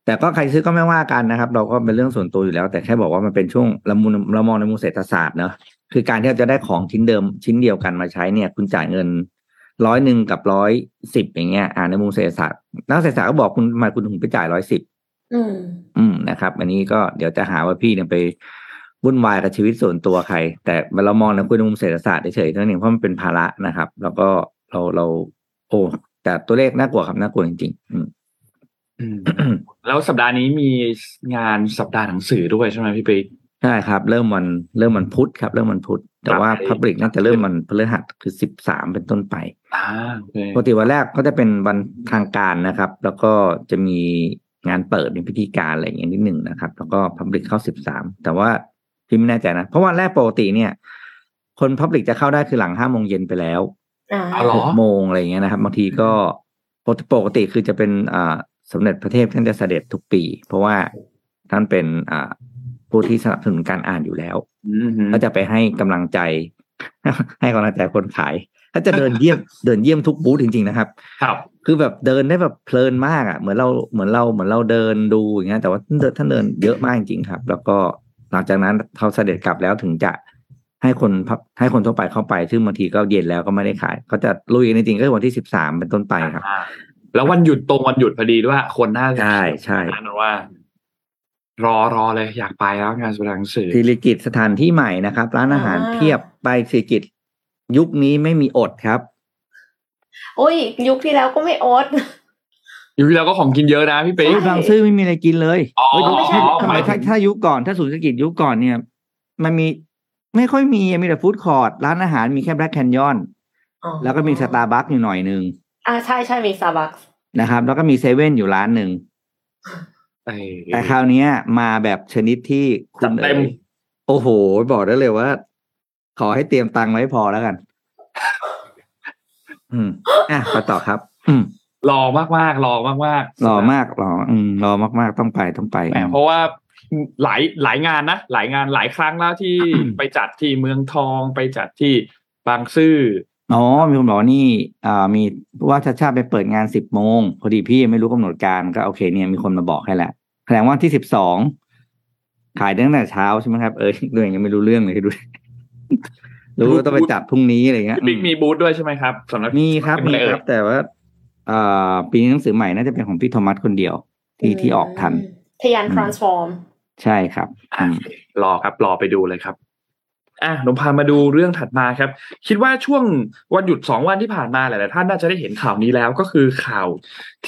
แต่ก็ใครซื้อก็ไม่ว่ากันนะครับ เราก็เป็นเรื่องส่วนตัวอยู่แล้ว แต่แค่บอกว่ามันเป็นช่วงละมุนเรามองในมุมเศรษฐศาสตร์เนอะคือการที่เราจะได้ของชิ้นเดิมชิ้นเดียวกันมาใช้เนี่ย คุณจ่ายเงิน ร้อยหนึ่งกับร้อยสิบอย่างเงี้ย อ่าในมุมเศรษฐศาสตร์นักเศรษฐศาสตร์ก็บอกคุณทำไมคุณถึงไปจ่ายร้อยสิบอืม อืมนะครับ อันนี้ก็เดี๋ยวจะหาว่าพี่เนี่ยไปวุ่นวายกับชีวิตส่วนตัวใคร แต่เรามองในคุยในมุมเศรษฐศาสตร์เฉยๆเท่านั้นเองเพราะมันเป็นภาระนะครับ แล้วก็เราเรา โอ้แต่ตัวเลขน่ากลัวครับน่ากลัวจริงๆอืมอืมแล้วสัปดาห์นี้มีงานสัปดาห์หนังสือด้วยใช่ไหมพี่ปิ๊ก ใช่ครับ เริ่มวันเริ่มวันพุธครับ เริ่มวันพุธแต่ว่าครับพับลิกน่าจะเริ่มวันพฤหัสคือสิบสามเป็นต้นไปอ่าโอเคปกติวันแรกก็จะเป็นวันทางการนะครับ แล้วก็จะมีงานเปิดในพิธีการอะไรอย่างเงี้ยนิดหนึ่งนะครับ แล้วก็พับลิกเข้าสิบสามแต่ว่าพี่ไม่แน่ใจนะ เพราะวันแรกปกติเนี่ย คนพับลิกจะเข้าได้คือหลังห้าโมงเย็นไปแล้วอ่าเอาเหรอหกโมงอะไรอย่างเงี้ยนะครับบางทีก็ปกติปกติคือจะเป็นอ่าสมเด็จพระเทพท่านจะเสด็จทุกปี เพราะว่าท่านเป็นอ่า ผู้ที่สนับสนุนการอ่านอยู่แล้วอืมฮึก็จะไปให้กำลังใจ ให้กำลังใจคนขาย ถ้าจะเดินเยี่ยมเดินเยี่ยมทุกบูธจริง ๆ นะครับ ครับ คือแบบเดินได้แบบเพลินมากอะเหมือนเราเหมือนเราเหมือนเราเดินดูอย่างเงี้ยแต่ว่าท่านเดินท่านเดินเยอะมากจริงๆครับ แล้วก็หลังจากนั้นเขาเสด็จกลับแล้วถึงจะให้คนพับให้คนทั่วไปเข้าไป ซึ่งบางทีก็เย็นแล้วก็ไม่ได้ขายเขาจะลุยกันจริงๆก็คือวันที่สิบสามเป็นต้นไปครับอ่าแล้ววันหยุดตรงวันหยุดพอดีด้วยคนน่าจะใช่ใช่นั่นว่า รอรอเลยอยากไปแล้วงานแสดงหนังสือศิริกิจสถานที่ใหม่นะครับ ร้านอาหารอ่าเพียบไปศิริกิจยุคนี้ไม่มีอดครับ โอ้ย ยุคที่แล้วก็ไม่อดอยู่ที่แล้วก็ของกินเยอะนะพี่ปิ๊กเฮ้ยบางซื่อไม่มีอะไรกินเลยอ๋อเฮ้ยไม่ใช่ทำไมถ้าถ้ายุคก่อนถ้าศูนย์เศรษฐกิจยุคก่อนเนี่ย มันมีไม่ค่อยมีมีแต่ฟู้ดคอร์ทร้านอาหารมีแค่แบล็กแคนยอนอ๋อแล้วก็มีสตาร์บัคอยู่หน่อยหนึ่งอ่าใช่ใช่มีซาบักนะครับ แล้วก็มีเซเว่นอยู่ร้านหนึ่งเอ้ย แต่คราวเนี้ยมาแบบชนิดที่คุจัณดเต็มอ่ยโอ้โห บอกได้เลยว่า ขอให้เตรียมตังค์ไว้พอแล้วกัน อืมอะไปต่อครับ อืมรอมากมากๆรอมากมากๆรอมากรอ อืมรอมากๆต้องไปต้องไปแหมเพราะว่าหลายหลายงานนะหลายงานหลายครั้งแล้วที่ไปจัดที่เมืองทองไปจัดที่บางซื่อ อ๋อ มีคนบอกว่านี่อ่ามีว่าชาชาไปเปิดงานสิบโมงพอดีพี่ยังไม่รู้กำหนดการก็โอเคเนี่ยมีคนมาบอกให้แหละแสดงว่าที่สิบสองขายตั้งแต่เช้าใช่ไหมครับเออเรื่องยังไม่รู้เรื่องเลยดูรู้ว่าต้องไปจัดพรุ่งนี้อะไรเงี้ยบิ๊กมีบูธด้วยใช่ไหมครับสำนักมีครับเป็นมีอะไรเอ่ยครับ แต่ว่าอ่าปีนี้หนังสือใหม่น่าจะเป็นของพี่โทมัสคนเดียว ที่ที่ออกทันทะยาน transform ใช่ครับอะอืมรอครับรอไปดูเลยครับ อะหนูพามาดูเรื่องถัดมาครับ คิดว่าช่วงวันหยุดสองวันที่ผ่านมาหลายๆท่านน่าจะได้เห็นข่าวนี้แล้วก็คือข่าว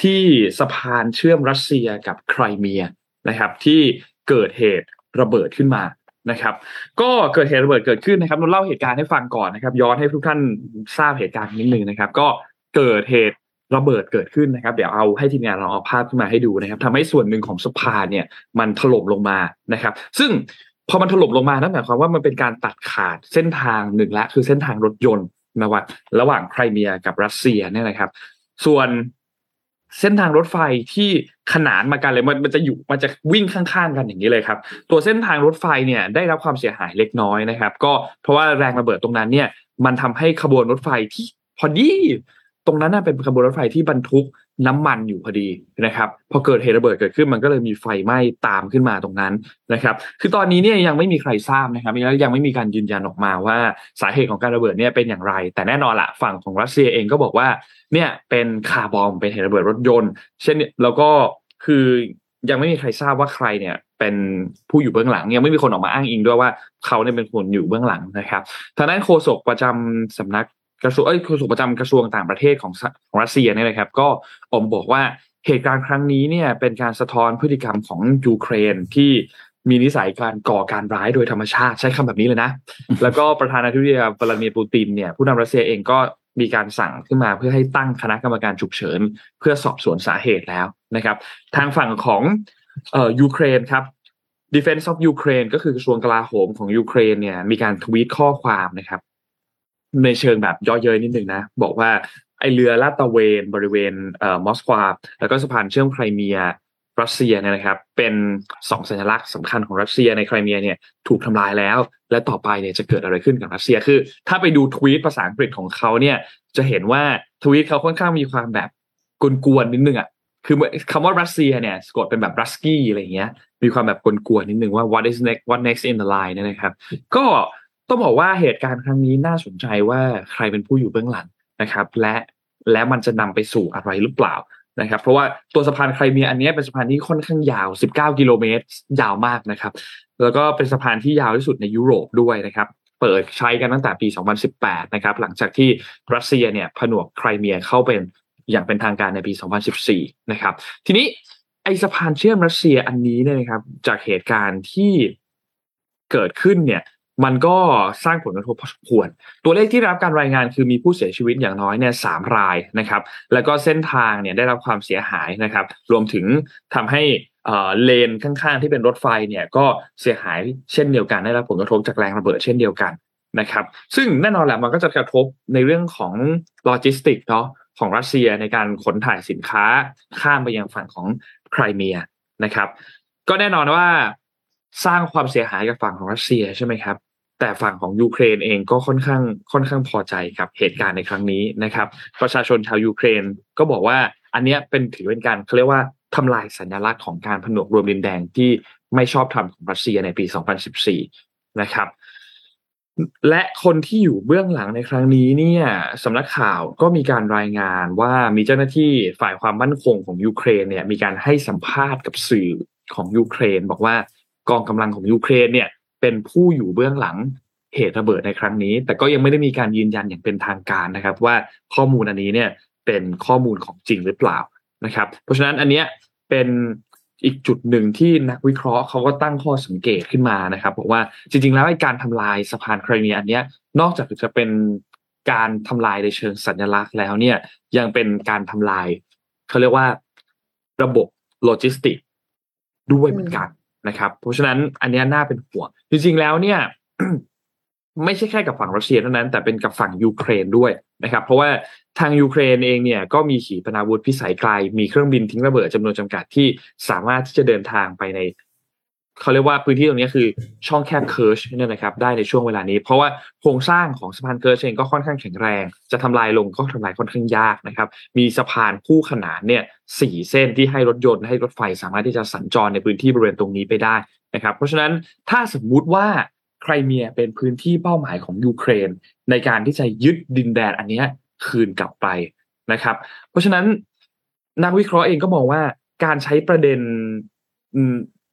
ที่สะพานเชื่อมรัสเซียกับไครเมียนะครับ ที่เกิดเหตุระเบิดขึ้นมานะครับ ก็เกิดเหตุระเบิดเกิดขึ้นนะครับเราเล่าเหตุการณ์ให้ฟังก่อนนะครับ ย้อนให้ทุกท่านทราบเหตุการณ์นิดนึงนะครับ ก็เกิดเหตุระเบิดเกิดขึ้นนะครับ เดี๋ยวเอาให้ทีมงานเราเอาภาพขึ้นมาให้ดูนะครับทำให้ส่วนหนึ่งของสะพานเนี่ยมันถล่มลงมานะครับ ซึ่ง พอมันถล่มลงมานั่นหมายความว่ามันเป็นการตัดขาดเส้นทางหนึ่งละ คือเส้นทางรถยนต์นะว่าระหว่างไครเมียกับรัสเซียเนี่ยนะครับ ส่วนเส้นทางรถไฟที่ขนานมากันเลยมันมันจะอยู่มันจะวิ่งข้างๆกันอย่างนี้เลยครับ ตัวเส้นทางรถไฟเนี่ยได้รับความเสียหายเล็กน้อยนะครับ ก็เพราะว่าแรงระเบิดตรงนั้นเนี่ย มันทำให้ขบวนรถไฟที่พอดี ตรงนั้นน่ะเป็นขบวนรถไฟที่บรรทุก น้ำมันอยู่พอดีนะครับพอเกิดเหตุระเบิดเกิดขึ้นมันก็เลยมีไฟไหม้ตามขึ้นมาตรงนั้นนะครับคือตอนนี้เนี่ยยังไม่มีใครทราบนะครับแล้วยังไม่มีการยืนยันออกมาว่าสาเหตุของการระเบิดเนี่ยเป็นอย่างไร แต่แน่นอนละฝั่งของรัสเซียเองก็บอกว่าเนี่ยเป็นคาร์บอมเป็นเหตุระเบิดรถยนต์ เช่นแล้วก็คือยังไม่มีใครทราบว่าใครเนี่ยเป็นผู้อยู่เบื้องหลังยังไม่มีคนออกมาอ้างอิงด้วยว่าเขาเนี่ยเป็นคนอยู่เบื้องหลังนะครับทางด้านโฆษกประจำสำนัก กระทรวงเอ้ยโฆษกประจำกระทรวงต่างประเทศของสของรัสเซียเนี่ยนะครับ ก็ออกมาบอกว่าเหตุการณ์ครั้งนี้เนี่ยเป็นการสะท้อนพฤติกรรมของยูเครนที่มีนิสัยการก่อการร้ายโดยธรรมชาติใช้คำแบบนี้เลยนะ แล้วก็ประธานาธิบดีวลาดิเมียร์ปูตินเนี่ยผู้นำรัสเซียเองก็มีการสั่งขึ้นมาเพื่อให้ตั้งคณะกรรมการฉุกเฉิน เพื่อสอบสวนสาเหตุแล้วนะครับ ทางฝั่งของเอ่อยูเครนครับ Defense of Ukraine ก็คือกระทรวงกลาโหมของยูเครนเนี่ยมีการทวีตข้อความนะครับ ในเชิงแบบย่อเยยนิดนึงนะ บอกว่าไอ้เรือลาดตระเวนบริเวณเอ่อมอสควา แล้วก็สะพานเชื่อมไครเมียรัสเซียเนี่ยนะครับ เป็นสองสัญลักษณ์สำคัญของรัสเซียในไครเมียเนี่ยถูกทำลายแล้ว และต่อไปเนี่ยจะเกิดอะไรขึ้นกับรัสเซียคือ ถ้าไปดูทวีตภาษาอังกฤษของเขาเนี่ยจะเห็นว่าทวีตเขาค่อนข้างมีความแบบกวนๆนิดนึงอะคือคำว่ารัสเซียเนี่ยสะกดเป็นแบบรัสกี้อะไรเงี้ย มีความแบบกวนๆนิดนึงว่า what is next what next in the line นะครับ ก็ ต้องบอกว่าเหตุการณ์ครั้งนี้น่าสนใจว่าใครเป็นผู้อยู่เบื้องหลังนะครับ และและมันจะนำไปสู่อะไรหรือเปล่านะครับ เพราะว่าตัวสะพานไครเมียอันนี้เป็นสะพานที่ค่อนข้างยาว 19 กิโลเมตร ยาวมากนะครับ แล้วก็เป็นสะพานที่ยาวที่สุดในยุโรปด้วยนะครับ เปิดใช้กันตั้งแต่ปี 2018 นะครับ หลังจากที่รัสเซียเนี่ยผนวกไครเมียเข้าเป็นอย่างเป็นทางการในปี 2014 นะครับ ทีนี้ไอสะพานเชื่อมรัสเซียอันนี้เนี่ยนะครับ จากเหตุการณ์ที่เกิดขึ้นเนี่ย มันก็สร้างผลกระทบพอสมควร ตัวเลขที่รับการรายงานคือมีผู้เสียชีวิตอย่างน้อยเนี่ยสามรายนะครับ แล้วก็เส้นทางเนี่ยได้รับความเสียหายนะครับ รวมถึงทำให้เอ่อเลนข้างๆ ที่เป็นรถไฟเนี่ยก็เสียหายเช่นเดียวกันได้รับผลกระทบจากแรงระเบิดเช่นเดียวกันนะครับ ซึ่งแน่นอนแหละมันก็จะกระทบในเรื่องของโลจิสติกเนาะของรัสเซียในการขนถ่ายสินค้าข้ามไปยังฝั่งของไครเมียนะครับ ก็แน่นอนว่า สร้างความเสียหายกับฝั่งของรัสเซียใช่ไหมครับแต่ฝั่งของยูเครนเองก็ค่อนข้างค่อนข้างพอใจกับเหตุการณ์ในครั้งนี้นะครับ ประชาชนชาวยูเครนก็บอกว่าอันนี้เป็นถือเป็นการเขาเรียกว่าทำลายสัญลักษณ์ของการผนวกรวมดินแดงที่ไม่ชอบธรรมของรัสเซียในปี 2014 นะครับ และคนที่อยู่เบื้องหลังในครั้งนี้เนี่ยสำนักข่าวก็มีการรายงานว่ามีเจ้าหน้าที่ฝ่ายความมั่นคงของยูเครนเนี่ยมีการให้สัมภาษณ์กับสื่อของยูเครน บอกว่า กองกำลังของยูเครนเนี่ย เป็นผู้อยู่เบื้องหลังเหตุระเบิดในครั้งนี้ แต่ก็ยังไม่ได้มีการยืนยันอย่างเป็นทางการนะครับ ว่าข้อมูลอันนี้เนี่ยเป็นข้อมูลของจริงหรือเปล่านะครับ เพราะฉะนั้นอันเนี้ยเป็นอีกจุดหนึ่งที่นักวิเคราะห์เขาก็ตั้งข้อสังเกตขึ้นมานะครับบอกว่าจริง ๆ แล้วไอ้การทำลายสะพานไครเมียอันเนี้ยนอกจากจะเป็นการทำลายในเชิงสัญลักษณ์แล้วเนี่ยยังเป็นการทำลายเขาเรียกว่าระบบโลจิสติกด้วยเหมือนกัน นะครับ เพราะฉะนั้นอันนี้น่าเป็นห่วง จริงๆแล้วเนี่ยไม่ใช่แค่กับฝั่งรัสเซียเท่านั้น แต่เป็นกับฝั่งยูเครนด้วยนะครับ เพราะว่าทางยูเครนเองเนี่ยก็มีขีปนาวุธพิสัยไกล มีเครื่องบินทิ้งระเบิดจำนวนจำกัดที่สามารถที่จะเดินทางไปใน เขาเรียกว่าพื้นที่ตรงนี้คือช่องแคบเคิร์ชเนี่ยนะครับได้ในช่วงเวลานี้ เพราะว่าโครงสร้างของสะพานเคิร์ชเองก็ค่อนข้างแข็งแรง จะทำลายลงก็ทำลายค่อนข้างยากนะครับ มีสะพานคู่ขนานเนี่ยสี่เส้นที่ให้รถยนต์ให้รถไฟสามารถที่จะสัญจรในพื้นที่บริเวณตรงนี้ไปได้นะครับ เพราะฉะนั้นถ้าสมมุติว่าไครเมียเป็นพื้นที่เป้าหมายของยูเครน ในการที่จะยึดดินแดนอันนี้คืนกลับไปนะครับ เพราะฉะนั้นนักวิเคราะห์เองก็มองว่าการใช้ประเด็น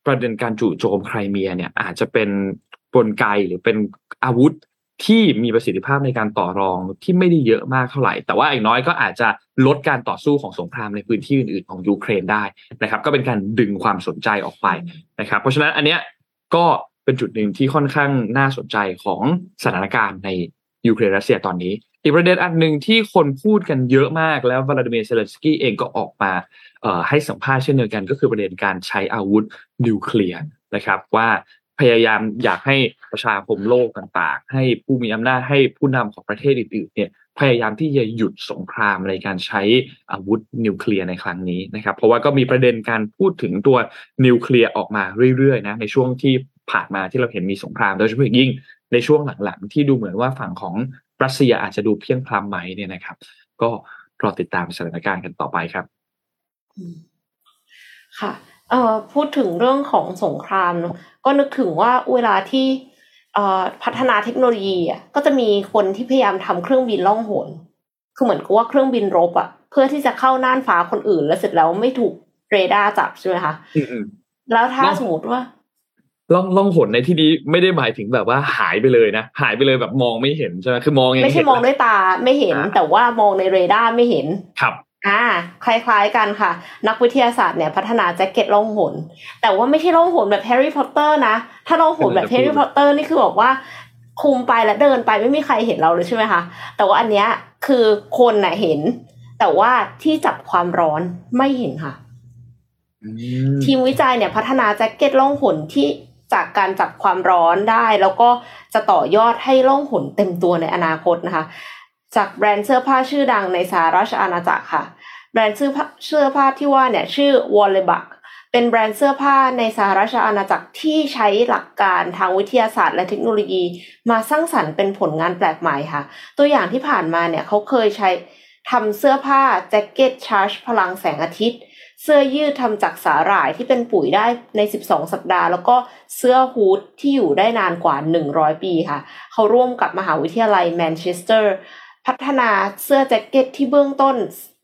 ประเด็นการจู่โจมไครเมียเนี่ยอาจจะเป็นกลไกหรือเป็นอาวุธที่มีประสิทธิภาพในการต่อรองที่ไม่ได้เยอะมากเท่าไหร่ แต่ว่าอย่างน้อยก็อาจจะลดการต่อสู้ของสงครามในพื้นที่อื่นๆของยูเครนได้นะครับ ก็เป็นการดึงความสนใจออกไปนะครับ เพราะฉะนั้นอันเนี้ยก็เป็นจุดหนึ่งที่ค่อนข้างน่าสนใจของสถานการณ์ในยูเครนรัสเซียตอนนี้ อีกประเด็นอันหนึ่งที่คนพูดกันเยอะมากแล้ววลาดิเมียร์เซเลนสกี้เองก็ออกมาให้สัมภาษณ์เช่นเดียวกันก็คือประเด็นการใช้อาวุธนิวเคลียร์นะครับว่าพยายามอยากให้ประชาคมโลกต่างๆ ให้ผู้มีอำนาจให้ผู้นำของประเทศอื่นๆเนี่ยพยายามที่จะหยุดสงครามในการใช้อาวุธนิวเคลียร์ในครั้งนี้นะครับ เพราะว่าก็มีประเด็นการพูดถึงตัวนิวเคลียร์ออกมาเรื่อยๆนะในช่วงที่ผ่านมาที่เราเห็นมีสงครามโดยเฉพาะยิ่งในช่วงหลังๆ ที่ดูเหมือนว่าฝั่งของ รัสเซียอาจจะดูเพียงพลำไหมเนี่ยนะครับ ก็รอติดตามสถานการณ์กันต่อไปครับ ค่ะเอ่อพูดถึงเรื่องของสงครามเนาะก็นึกถึงว่าเวลาที่เอ่อพัฒนาเทคโนโลยีอะก็จะมีคนที่พยายามทำเครื่องบินล่องหน คือเหมือนกับว่าเครื่องบินรบอะเพื่อที่จะเข้าน่านฟ้าคนอื่น แล้วเสร็จแล้วไม่ถูกเรดาร์จับใช่ไหมคะแล้วถ้าสมมติว่า ล่องล่องหนในที่นี้ไม่ได้หมายถึงแบบว่าหายไปเลยนะหายไปเลยแบบมองไม่เห็นใช่ไหมคือมองยังไม่ใช่มองด้วยตาไม่เห็น แต่ว่ามองในเรดาร์ไม่เห็นครับอ่าคล้ายๆกันค่ะ นักวิทยาศาสตร์เนี่ยพัฒนาแจ็คเก็ตล่องหน แต่ว่าไม่ใช่ล่องหนแบบแฮร์รี่พอตเตอร์นะถ้าล่องหนแบบแฮร์รี่พอตเตอร์นี่คือบอกว่าคุมไปแล้วเดินไปไม่มีใครเห็นเราเลยใช่ไหมคะแต่ว่าอันเนี้ยคือคนน่ะเห็น แต่ว่าที่จับความร้อนไม่เห็นค่ะ ทีมวิจัยเนี่ยพัฒนาแจ็คเก็ตล่องหนที่ จากการจับความร้อนได้ แล้วก็จะต่อยอดให้ล่องหนเต็มตัวในอนาคตนะคะ จากแบรนด์เสื้อผ้าชื่อดังในสหราชอาณาจักรค่ะ แบรนด์เสื้อผ้าเสื้อผ้าที่ว่าเนี่ยชื่อวอลเลบักเป็นแบรนด์เสื้อผ้าในสหราชอาณาจักรที่ใช้หลักการทางวิทยาศาสตร์และเทคโนโลยี มาสร้างสรรค์เป็นผลงานแปลกใหม่ค่ะ ตัวอย่างที่ผ่านมาเนี่ยเขาเคยใช้ทำเสื้อผ้าแจ็คเก็ตชาร์จพลังแสงอาทิตย์ เสื้อยืดทำจากสาหร่ายที่เป็นปุ๋ยได้ใน 12 สัปดาห์ แล้วก็เสื้อฮูดที่อยู่ได้นานกว่า 100 ปีค่ะ เขาร่วมกับมหาวิทยาลัยแมนเชสเตอร์ พัฒนาเสื้อแจ็คเก็ตที่เบื้องต้น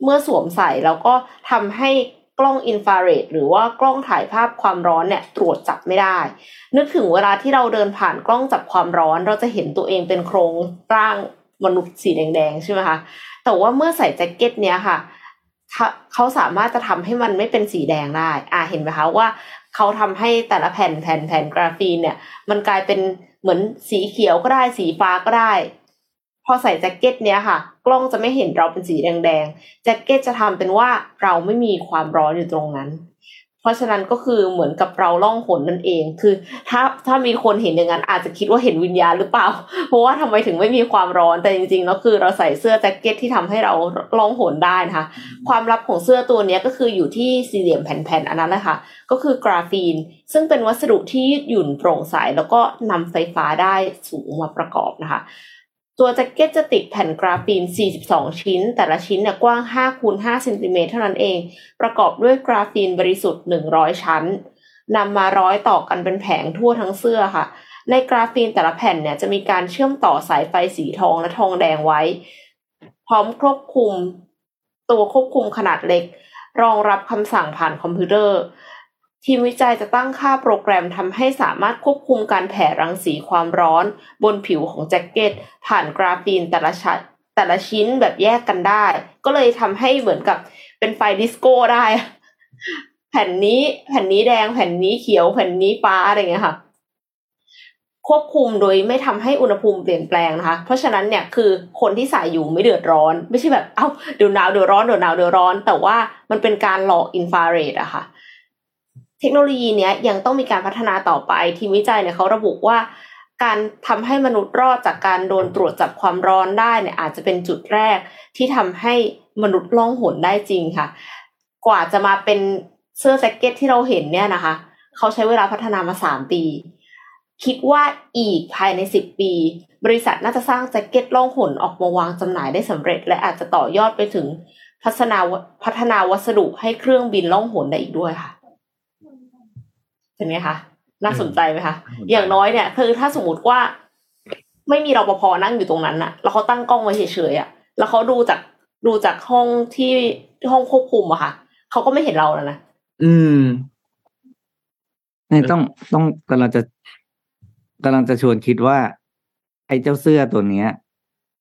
เมื่อสวมใส่แล้วก็ทำให้กล้องอินฟราเรดหรือว่ากล้องถ่ายภาพความร้อนเนี่ยตรวจจับไม่ได้ นึกถึงเวลาที่เราเดินผ่านกล้องจับความร้อน เราจะเห็นตัวเองเป็นโครงร่างมนุษย์สีแดงๆใช่ไหมคะแต่ว่าเมื่อใส่แจ็คเก็ตเนี้ยค่ะ เขาสามารถจะทำให้มันไม่เป็นสีแดงได้ อ่าเห็นไหมคะว่าเขาทำให้แต่ละแผ่นแผ่นแผ่นกราฟีนเนี่ย มันกลายเป็นเหมือนสีเขียวก็ได้สีฟ้าก็ได้ พอใส่แจ็คเก็ตเนี้ยค่ะ กล้องจะไม่เห็นเราเป็นสีแดงๆแจ็คเก็ตจะทำเป็นว่าเราไม่มีความร้อนอยู่ตรงนั้น ราะฉะนั้นก็คือเหมือนกับเราล่องหนนั่นเอง คือ ถ้าถ้ามีคนเห็นอย่างนั้นอาจจะคิดว่าเห็นวิญญาณหรือเปล่า เพราะว่าทำไมถึงไม่มีความร้อนแต่จริงๆแล้วคือเราใส่เสื้อแจ็คเก็ตที่ทำให้เราล่องหนได้นะคะ ความลับของเสื้อตัวนี้ก็คืออยู่ที่สี่เหลี่ยมแผ่นๆอันนั้นแหละค่ะก็คือกราฟีน ซึ่งเป็นวัสดุที่ยืดหยุ่นโปร่งใสแล้วก็นำไฟฟ้าได้สูงมาประกอบนะคะ ตัวแจ็คเก็ตจะติดแผ่นกราฟีน 42 ชิ้น แต่ละชิ้นเนี่ยกว้าง 5 คูณ 5 เซนติเมตรเท่านั้นเอง ประกอบด้วยกราฟีนบริสุทธิ์ 100 ชั้นนำมาร้อยต่อกันเป็นแผงทั่วทั้งเสื้อค่ะ ในกราฟีนแต่ละแผ่นเนี่ยจะมีการเชื่อมต่อสายไฟสีทองและทองแดงไว้ พร้อมควบคุม ตัวควบคุมขนาดเล็ก รองรับคำสั่งผ่านคอมพิวเตอร์ ทีมวิจัยจะตั้งค่าโปรแกรมทำให้สามารถควบคุมการแผ่รังสีความร้อน บนผิวของแจ็คเก็ต ผ่านกราฟีนแต่ละชั้นแต่ละชิ้นแบบแยกกันได้ ก็เลยทำให้เหมือนกับเป็นไฟดิสโก้ได้ แผ่นนี้แผ่นนี้แดงแผ่นนี้เขียวแผ่นนี้ฟ้าอะไรเงี้ยค่ะ ควบคุมโดยไม่ทำให้อุณหภูมิเปลี่ยนแปลงนะคะ เพราะฉะนั้นเนี่ยคือคนที่ใส่อยู่ไม่เดือดร้อน ไม่ใช่แบบเอา้าเดี๋ยวหนาวเดี๋ยวร้อนเดี๋ยวหนาวเดี๋ยวร้อน แต่ว่ามันเป็นการหลอกอินฟราเรดอะค่ะ เทคโนโลยีเนี้ยยังต้องมีการพัฒนาต่อไป ทีมวิจัยเนี่ยเขาระบุว่า การทำให้มนุษย์รอดจากการโดนตรวจจับความร้อนได้เนี่ยอาจจะเป็นจุดแรกที่ทำให้มนุษย์ล่องหนได้จริงค่ะ กว่าจะมาเป็นเสื้อแจ็คเก็ตที่เราเห็นเนี่ยนะคะ เขาใช้เวลาพัฒนามาสามปี คิดว่าอีกภายในสิบปี บริษัทน่าจะสร้างแจ็คเก็ตล่องหนออกมาวางจำหน่ายได้สำเร็จ และอาจจะต่อยอดไปถึงพัฒนาพัฒนาวัสดุให้เครื่องบินล่องหนได้อีกด้วยค่ะ เห็นไหมคะน่าสนใจไหมคะอย่างน้อยเนี่ยคือถ้าสมมติว่าไม่มีรปภนั่งอยู่ตรงนั้นน่ะแล้วเขาตั้งกล้องไว้เฉยๆอะแล้วเขาดูจากดูจากห้องที่ห้องควบคุมอะค่ะเขาก็ไม่เห็นเราแล้วนะอืมนี่ต้องต้องกำลังจะกำลังจะชวนคิดว่า ไอ้เจ้าเสื้อตัวเนี้ย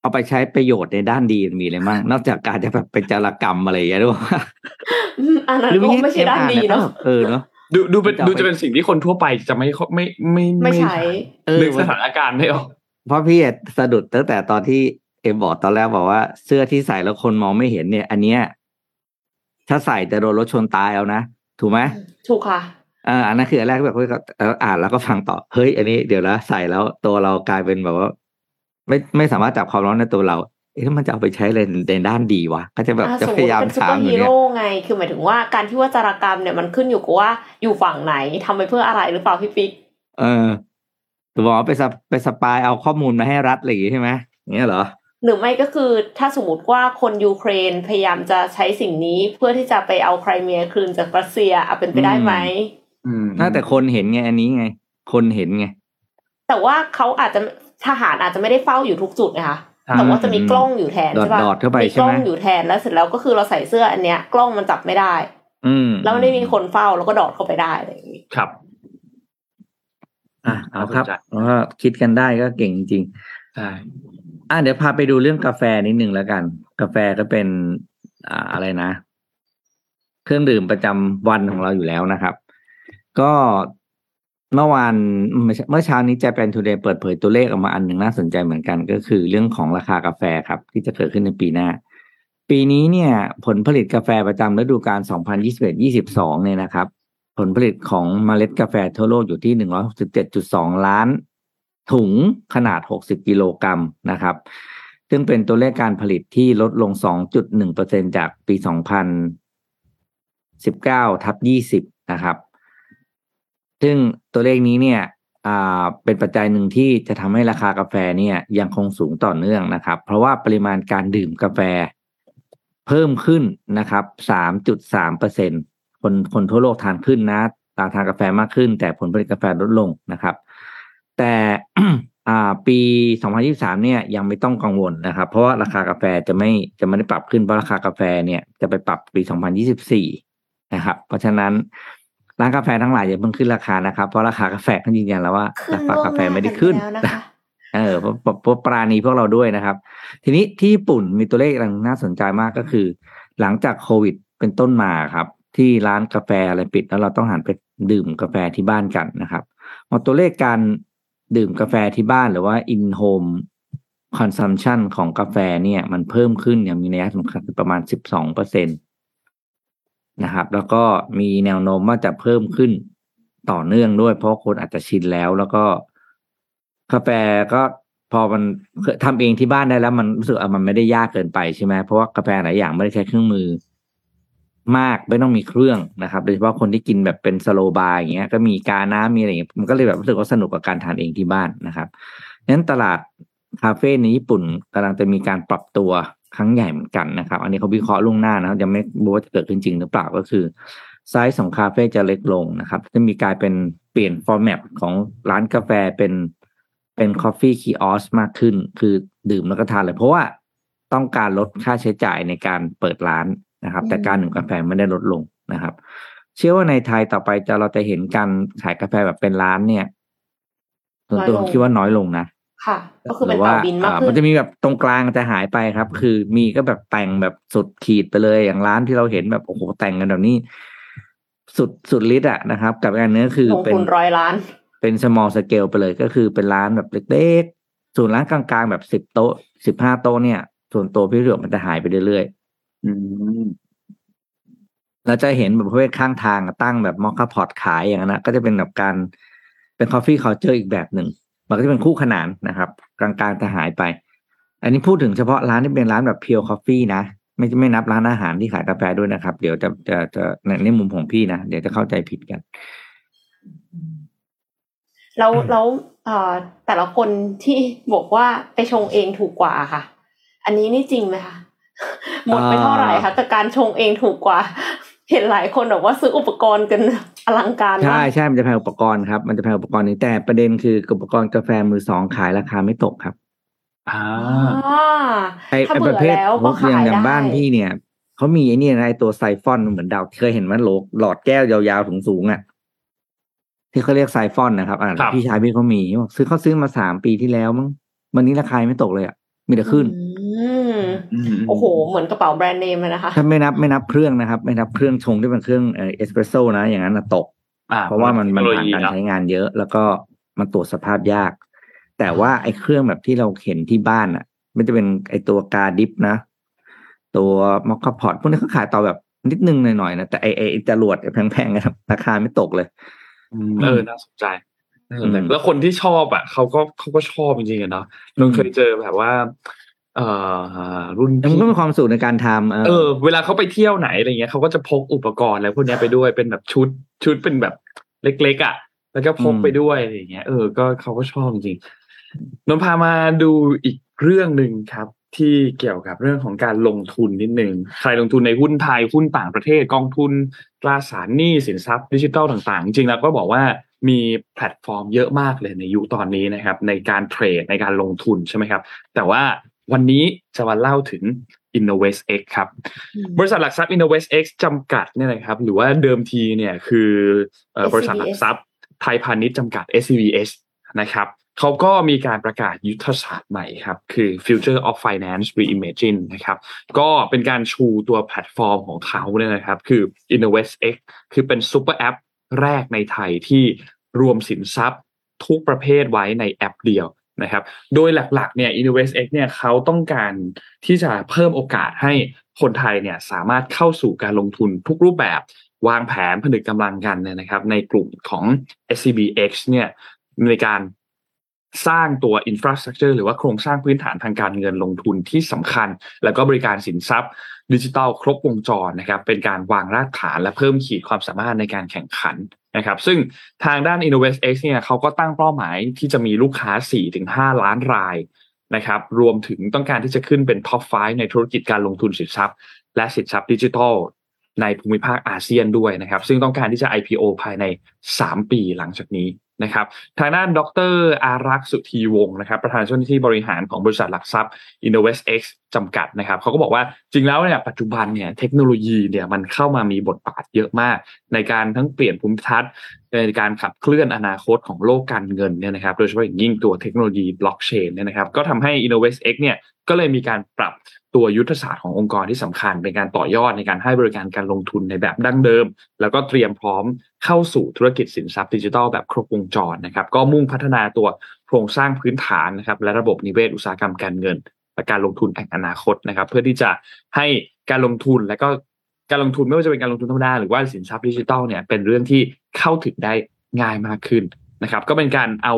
เอาไปใช้ประโยชน์ในด้านดีมีอะไรบ้างนอกจากการจะแบบเป็นจารกรรมอะไรอย่างเงี้ยด้วยอืมอันนั้นก็ไม่ใช่ด้านดีเนาะเออเนาะ ดูดูเป็นจะเอาไปดูจะเป็นสิ่งที่คนทั่วไปจะไม่ค่อยไม่ไม่ไม่ใช้เออนึกสถานการณ์ไม่ออกเพราะพี่สะดุดตั้งแต่ตอนที่เอ็มบอกตอนแรกบอกว่าเสื้อที่ใส่แล้วคนมองไม่เห็นเนี่ย อันเนี้ยถ้าใส่จะโดนรถชนตายเอานะ ถูกไหมถูกค่ะอ่าอันนั้นคืออันแรกแบบเฮ้ยก็เอ่ออ่านแล้วก็ฟังต่อ เฮ้ย อันนี้เดี๋ยวนะใส่แล้วตัวเรากลายเป็นแบบว่า ไม่ไม่สามารถจับความร้อนในตัวเรา เอ๊ะแล้วมันจะเอาไปใช้อะไรในด้านดีวะก็จะแบบอ่าจะสมพมติยายามเป็นซูถาเปอมร์อยู่ฮีเนี่ยโร่ไง คือหมายถึงว่าการที่ว่าจารกรรมเนี่ยมันขึ้นอยู่กับว่าอยู่ฝั่งไหนทำไปเพื่ออะไรหรือเปล่าพี่ปิ๊กเออตัวบอกว่าไปสปไปสปายเอาข้อมูลมาให้รัฐอะไรอย่างงี้ใช่ไหมอย่างเงี้ยเหรอหรือไม่ก็คือถ้าสมมติว่าคนยูเครนพยายามจะใช้สิ่งนี้เพื่อที่จะไปเอาไครเมียคืนจากรัสเซียเอาเป็นไปได้ไหมอืมน่าแต่คนเห็นไงอันนี้ไง คนเห็นไง แต่ว่าเขาอาจจะทหารอาจจะไม่ได้เฝ้าอยู่ทุกจุดนะคะ แต่ว่าจะมีกล้องอยู่แทนดอดใช่ปะดอดเข้าไปมีใช่กล้ไหอมงอยู่แทนแล้วเสร็จแล้วก็คือเราใส่เสื้ออันเนี้ย กล้องมันจับไม่ได้ อืมแล้วไม่ได้มีคนเฝ้าแล้วก็ดอดเข้าไปได้อะไรอย่างงี้ครับอะเอาครับน่าสนใจเพราะว่าคิดกันได้ก็เก่งจริงใช่อะเดี๋ยวพาไปดูเรื่องกาแฟนิดนึงแล้วกัน กาแฟก็เป็นอ่าอะไรนะ เครื่องดื่มประจำวันของเราอยู่แล้วนะครับ ก็ เมื่อวานเมื่อเช้านี้จะเป็นทูเดย์เปิดเผยตัวเลขออกมาอันหนึ่งน่าสนใจเหมือนกันก็คือเรื่องของราคากาแฟครับ ที่จะเกิดขึ้นในปีหน้า ปีนี้เนี่ย ผลผลิตกาแฟประจำฤดูกาล 2021-22 เนี่ยนะครับ ผลผลิตของเมล็ดกาแฟทั่วโลกอยู่ที่ 167.2 ล้าน ถุงขนาด 60 กิโลกรัมนะครับ ซึ่งเป็นตัวเลขการผลิตที่ลดลง 2.1%จากปี 2019ทับ20 นะครับ ซึ่งตัวเลขนี้เนี่ยเป็นปัจจัยหนึ่งที่จะทำให้ราคากาแฟเนี่ยยังคงสูงต่อเนื่องนะครับ เพราะว่าปริมาณการดื่มกาแฟเพิ่มขึ้นนะครับ 3.3%คนคนทั่วโลกทานขึ้นนะตาทานกาแฟมากขึ้น แต่ผลผลิตกาแฟลดลงนะครับ แต่อ่าปี 2023 เนี่ยยังไม่ต้องกังวลนะครับ เพราะว่าราคากาแฟจะไม่จะไม่ได้ปรับขึ้นเพราะราคากาแฟเนี่ยจะไปปรับปี 2024 นะครับ เพราะฉะนั้น ร้านกาแฟทั้งหลายอย่าเพิ่งขึ้นราคานะครับเพราะราคากาแฟเขายืนยันแล้วว่าขึ้นราคาล่วงกาหแฟน้าไม่ได้กันขึ้นแล้วนะคะเออเพราะเพราะเพราะปราณีพวกเราด้วยนะครับ ทีนี้ที่ญี่ปุ่นมีตัวเลขอันน่าสนใจมากก็คือ หลังจากโควิดเป็นต้นมาครับ ที่ร้านกาแฟอะไรปิดแล้วเราต้องหันไปดื่มกาแฟที่บ้านกันนะครับพอตัวเลขการดื่มกาแฟที่บ้านหรือว่า in home consumption ของกาแฟเนี่ย มันเพิ่มขึ้นอย่างมีนัยสำคัญคือประมาณ 12เปอร์เซ็นต์ นะครับ แล้วก็มีแนวโน้มว่าจะเพิ่มขึ้นต่อเนื่องด้วย เพราะคนอาจจะชินแล้วแล้วก็ กาแฟก็พอมันทำเองที่บ้านได้แล้ว มันรู้สึกว่ามันไม่ได้ยากเกินไปใช่ไหมเพราะว่ากาแฟหลายอย่างไม่ได้ใช้เครื่องมือ มากไม่ต้องมีเครื่องนะครับ โดยเฉพาะคนที่กินแบบเป็น slow bar อย่างเงี้ย ก็มีกาน้ำมีอะไรอย่างเงี้ยมันก็เลยแบบรู้สึกว่าสนุกกับการทานเองที่บ้านนะครับนั้นตลาดคาเฟ่ในญี่ปุ่นกำลังจะมีการปรับตัว ครั้งใหญ่เหมือนกันนะครับ อันนี้เขาวิเคราะห์ล่วงหน้านะครับยังไม่รู้ว่าจะเกิดขึ้นจริงหรือเปล่าก็คือไซส์ของคาเฟ่จะเล็กลงนะครับ จะมีกลายเป็นเปลี่ยน format ของร้านกาแฟเป็นเป็น coffee kiosk มากขึ้น คือดื่มแล้วก็ทานเลย เพราะว่าต้องการลดค่าใช้จ่ายในการเปิดร้านนะครับ แต่การดื่มกาแฟไม่ได้ลดลงนะครับ เชื่อว่าในไทยต่อไปจะเราจะเห็นการขายกาแฟแบบเป็นร้านเนี่ยส่วนตัวน้อยลงคิดว่าน้อยลงนะ ค่ะก็คือหเป็รืนว่าเต่าบินมากอ่าขึ้มันนจะมีแบบตรงกลางจะหายไปครับ คือมีก็แบบแต่งแบบสุดขีดไปเลยอย่างร้านที่เราเห็นแบบโอ้โหแต่งกันแบบนี้ สุดสุดฤทธิ์อะนะครับ กับอันนี้คือลงเป็นทุนร้อยล้าน เป็น small scale ไปเลยก็คือเป็นร้านแบบเล็กๆส่วนร้านกลางๆแบบสิบโต๊ะสิบห้าโต๊ะเนี่ย ส่วนตัวพี่เลือกมันจะหายไปเรื่อยๆอืมเราจะเห็นแบบประเภทข้างทางตั้งแบบ moka pot ขายอย่างนั้นนะก็จะเป็นแบบการเป็น coffee culture อีกแบบหนึ่ง มันก็จะเป็นคู่ขนานนะครับ กลางๆจะหายไป อันนี้พูดถึงเฉพาะร้านที่เป็นร้านแบบ pure coffee นะไม่ไม่นับร้านอาหารที่ขายกาแฟด้วยนะครับ เดี๋ยวจะจะจะในในมุมของพี่นะเดี๋ยวจะเข้าใจผิดกันแล้วแล้วแต่ละคนที่บอกว่าไปชงเองถูกกว่าค่ะ อันนี้นี่จริงไหมคะหมดไปเท่าไหร่คะกับการชงเองถูกกว่า เห็นหลายคนบอกว่าซื้ออุปกรณ์กัน อลังการใช่มากใช่มันจะแพงอุปกรณ์ครับ มันจะแพงอุปกรณ์นี้แต่ประเด็นคืออุปกรณ์กาแฟมือสองขายราคาไม่ตกครับอ่าอ่าไอ้ถ้าไอ้เบื่ปอระเภทแล้วพก็วกอขาย่างยอย่างได้บ้านพี่เนี่ยเขามีไอ้นี่นะไอ้ตัวไซฟอนเหมือนดาวเคยเห็นไหมโหลหลอดแก้วยาวๆสูงๆอะที่เขาเรียกไซฟอนนะครับอ่าครับพี่ชายพี่เขามีบอกซื้อเขาซื้อมาสามปีที่แล้วมั้งวันนี้ราคาไม่ตกเลยอะมีแต่ขึ้นอืม โอ้โห เหมือนกระเป๋าแบรนด์เนมเลยนะคะ ถ้าไม่นับไม่นับเครื่องนะครับ ไม่นับเครื่องชงที่เป็นเครื่องเอสเปรสโซ่นะ อย่างนั้นนะตกอ่าเพราะว่ามันมันเทคโโลผ่านยีการเนอะใช้งานเยอะ แล้วก็มันตรวจสภาพยาก แต่ว่าไอ้เครื่องแบบที่เราเห็นที่บ้านอะ มันจะเป็นไอ้ตัวกาดิฟนะ ตัวมอคคาพอตพวกนี้เขาขายต่อแบบนิดนึงหน่อยๆนะแต่ไอ้ไอ้จรวดไอ้แพงๆนะครับราคาไม่ตกเลยเออน่าสนใจน่าสนใจอืมแล้วคนที่ชอบอะเขาก็เขาก็ชอบจริงๆอะเนาะนนเคยเจอแบบว่า เอ่อรุ่นแล้วมันพี่ก็มีความสุขในการทำเออ เวลาเขาไปเที่ยวไหนอะไรเงี้ยเขาก็จะพกอุปกรณ์อะไรพวกเนี้ยไปด้วยเป็นแบบชุดชุดเป็นแบบเล็กๆอะ แล้วก็พกไปด้วยอะไรอย่างเงี้ยเออก็เขาก็ชอบจริงๆนนพามาดูอีกเรื่องหนึ่งครับ ที่เกี่ยวกับเรื่องของการลงทุนนิดนึงใครลงทุนในหุ้นไทยหุ้นต่างประเทศกองทุนตราสารหนี้สินทรัพย์ดิจิทัลต่างๆ จริงๆแล้วก็บอกว่ามีแพลตฟอร์มเยอะมากเลยในยุคตอนนี้นะครับ ในการเทรดในการลงทุนใช่ไหมครับ แต่ว่า วันนี้จะมาเล่าถึง InnovestX ครับ บริษัทหลักทรัพย์ InnovestX จำกัดเนี่ยนะครับหรือว่าเดิมทีเนี่ยคือเอ่อ SCBS บริษัทหลักทรัพย์ไทยพาณิชย์จำกัด SCBS นะครับเขาก็มีการประกาศยุทธศาสตร์ใหม่ครับ คือ Future of Finance Reimagine นะครับ ก็เป็นการชูตัวแพลตฟอร์มของเขาเนี่ยนะครับ คือ InnovestX คือเป็นซูเปอร์แอปแรกในไทยที่รวมสินทรัพย์ทุกประเภทไว้ในแอปเดียว นะครับ โดยหลักๆเนี่ย InnovestX เนี่ยเขาต้องการที่จะเพิ่มโอกาสให้คนไทยเนี่ยสามารถเข้าสู่การลงทุนทุกรูปแบบ วางแผนผนึกกำลังกันเนี่ยนะครับ ในกลุ่มของ SCBX เนี่ยในการสร้างตัว infrastructure หรือว่าโครงสร้างพื้นฐานทางการเงินลงทุนที่สำคัญ แล้วก็บริการสินทรัพย์ ดิจิทัลครบวงจรนะครับ เป็นการวางรากฐานและเพิ่มขีดความสามารถในการแข่งขัน นะครับซึ่งทางด้าน InnovestX เนี่ยเขาก็ตั้งเป้าหมายที่จะมีลูกค้า 4-5 ล้านรายนะครับรวมถึงต้องการที่จะขึ้นเป็นท็อป 5 ในธุรกิจการลงทุนสินทรัพย์ และสินทรัพย์ดิจิทัล ในภูมิภาคอาเซียนด้วยนะครับ ซึ่งต้องการที่จะ IPO ภายใน 3 ปีหลังจากนี้นะครับทางด้านดรอารักษ์สุธีวงศ์นะครับประธานเจ้าหน้าที่บริหารของบริษัทหลักทรัพย์ InnovestX จำกัดนะครับเขาก็บอกว่าจริงแล้วเนี่ยปัจจุบันเนี่ยเทคโนโลยีเนี่ยมันเข้ามามีบทบาทเยอะมาก ในการทั้งเปลี่ยนภูมิทัศน์ ในการขับเคลื่อนอนาคตของโลกการเงินเนี่ยนะครับโดยเฉพาะอย่างยิ่งตัวเทคโนโลยีบล็อกเชนเนี่ยนะครับก็ทำให้ InnovestX เนี่ยก็เลยมีการปรับตัวยุทธศาสตร์ขององค์กรที่สำคัญ เป็นการต่อยอดในการให้บริการการลงทุนในแบบดั้งเดิม แล้วก็เตรียมพร้อมเข้าสู่ธุรกิจสินทรัพย์ดิจิทัลแบบครบวงจรนะครับก็มุ่งพัฒนาตัวโครงสร้างพื้นฐานนะครับและระบบนิเวศอุตสาหกรรมการเงิน และการลงทุนแห่งอนาคตนะครับ เพื่อที่จะให้การลงทุนและก็การลงทุนไม่ว่าจะเป็นการลงทุนธรรมดาหรือว่าสินทรัพย์ดิจิทัลเนี่ยเป็นเรื่องที่ เข้าถึงได้ง่ายมากขึ้นนะครับ ก็เป็นการเอา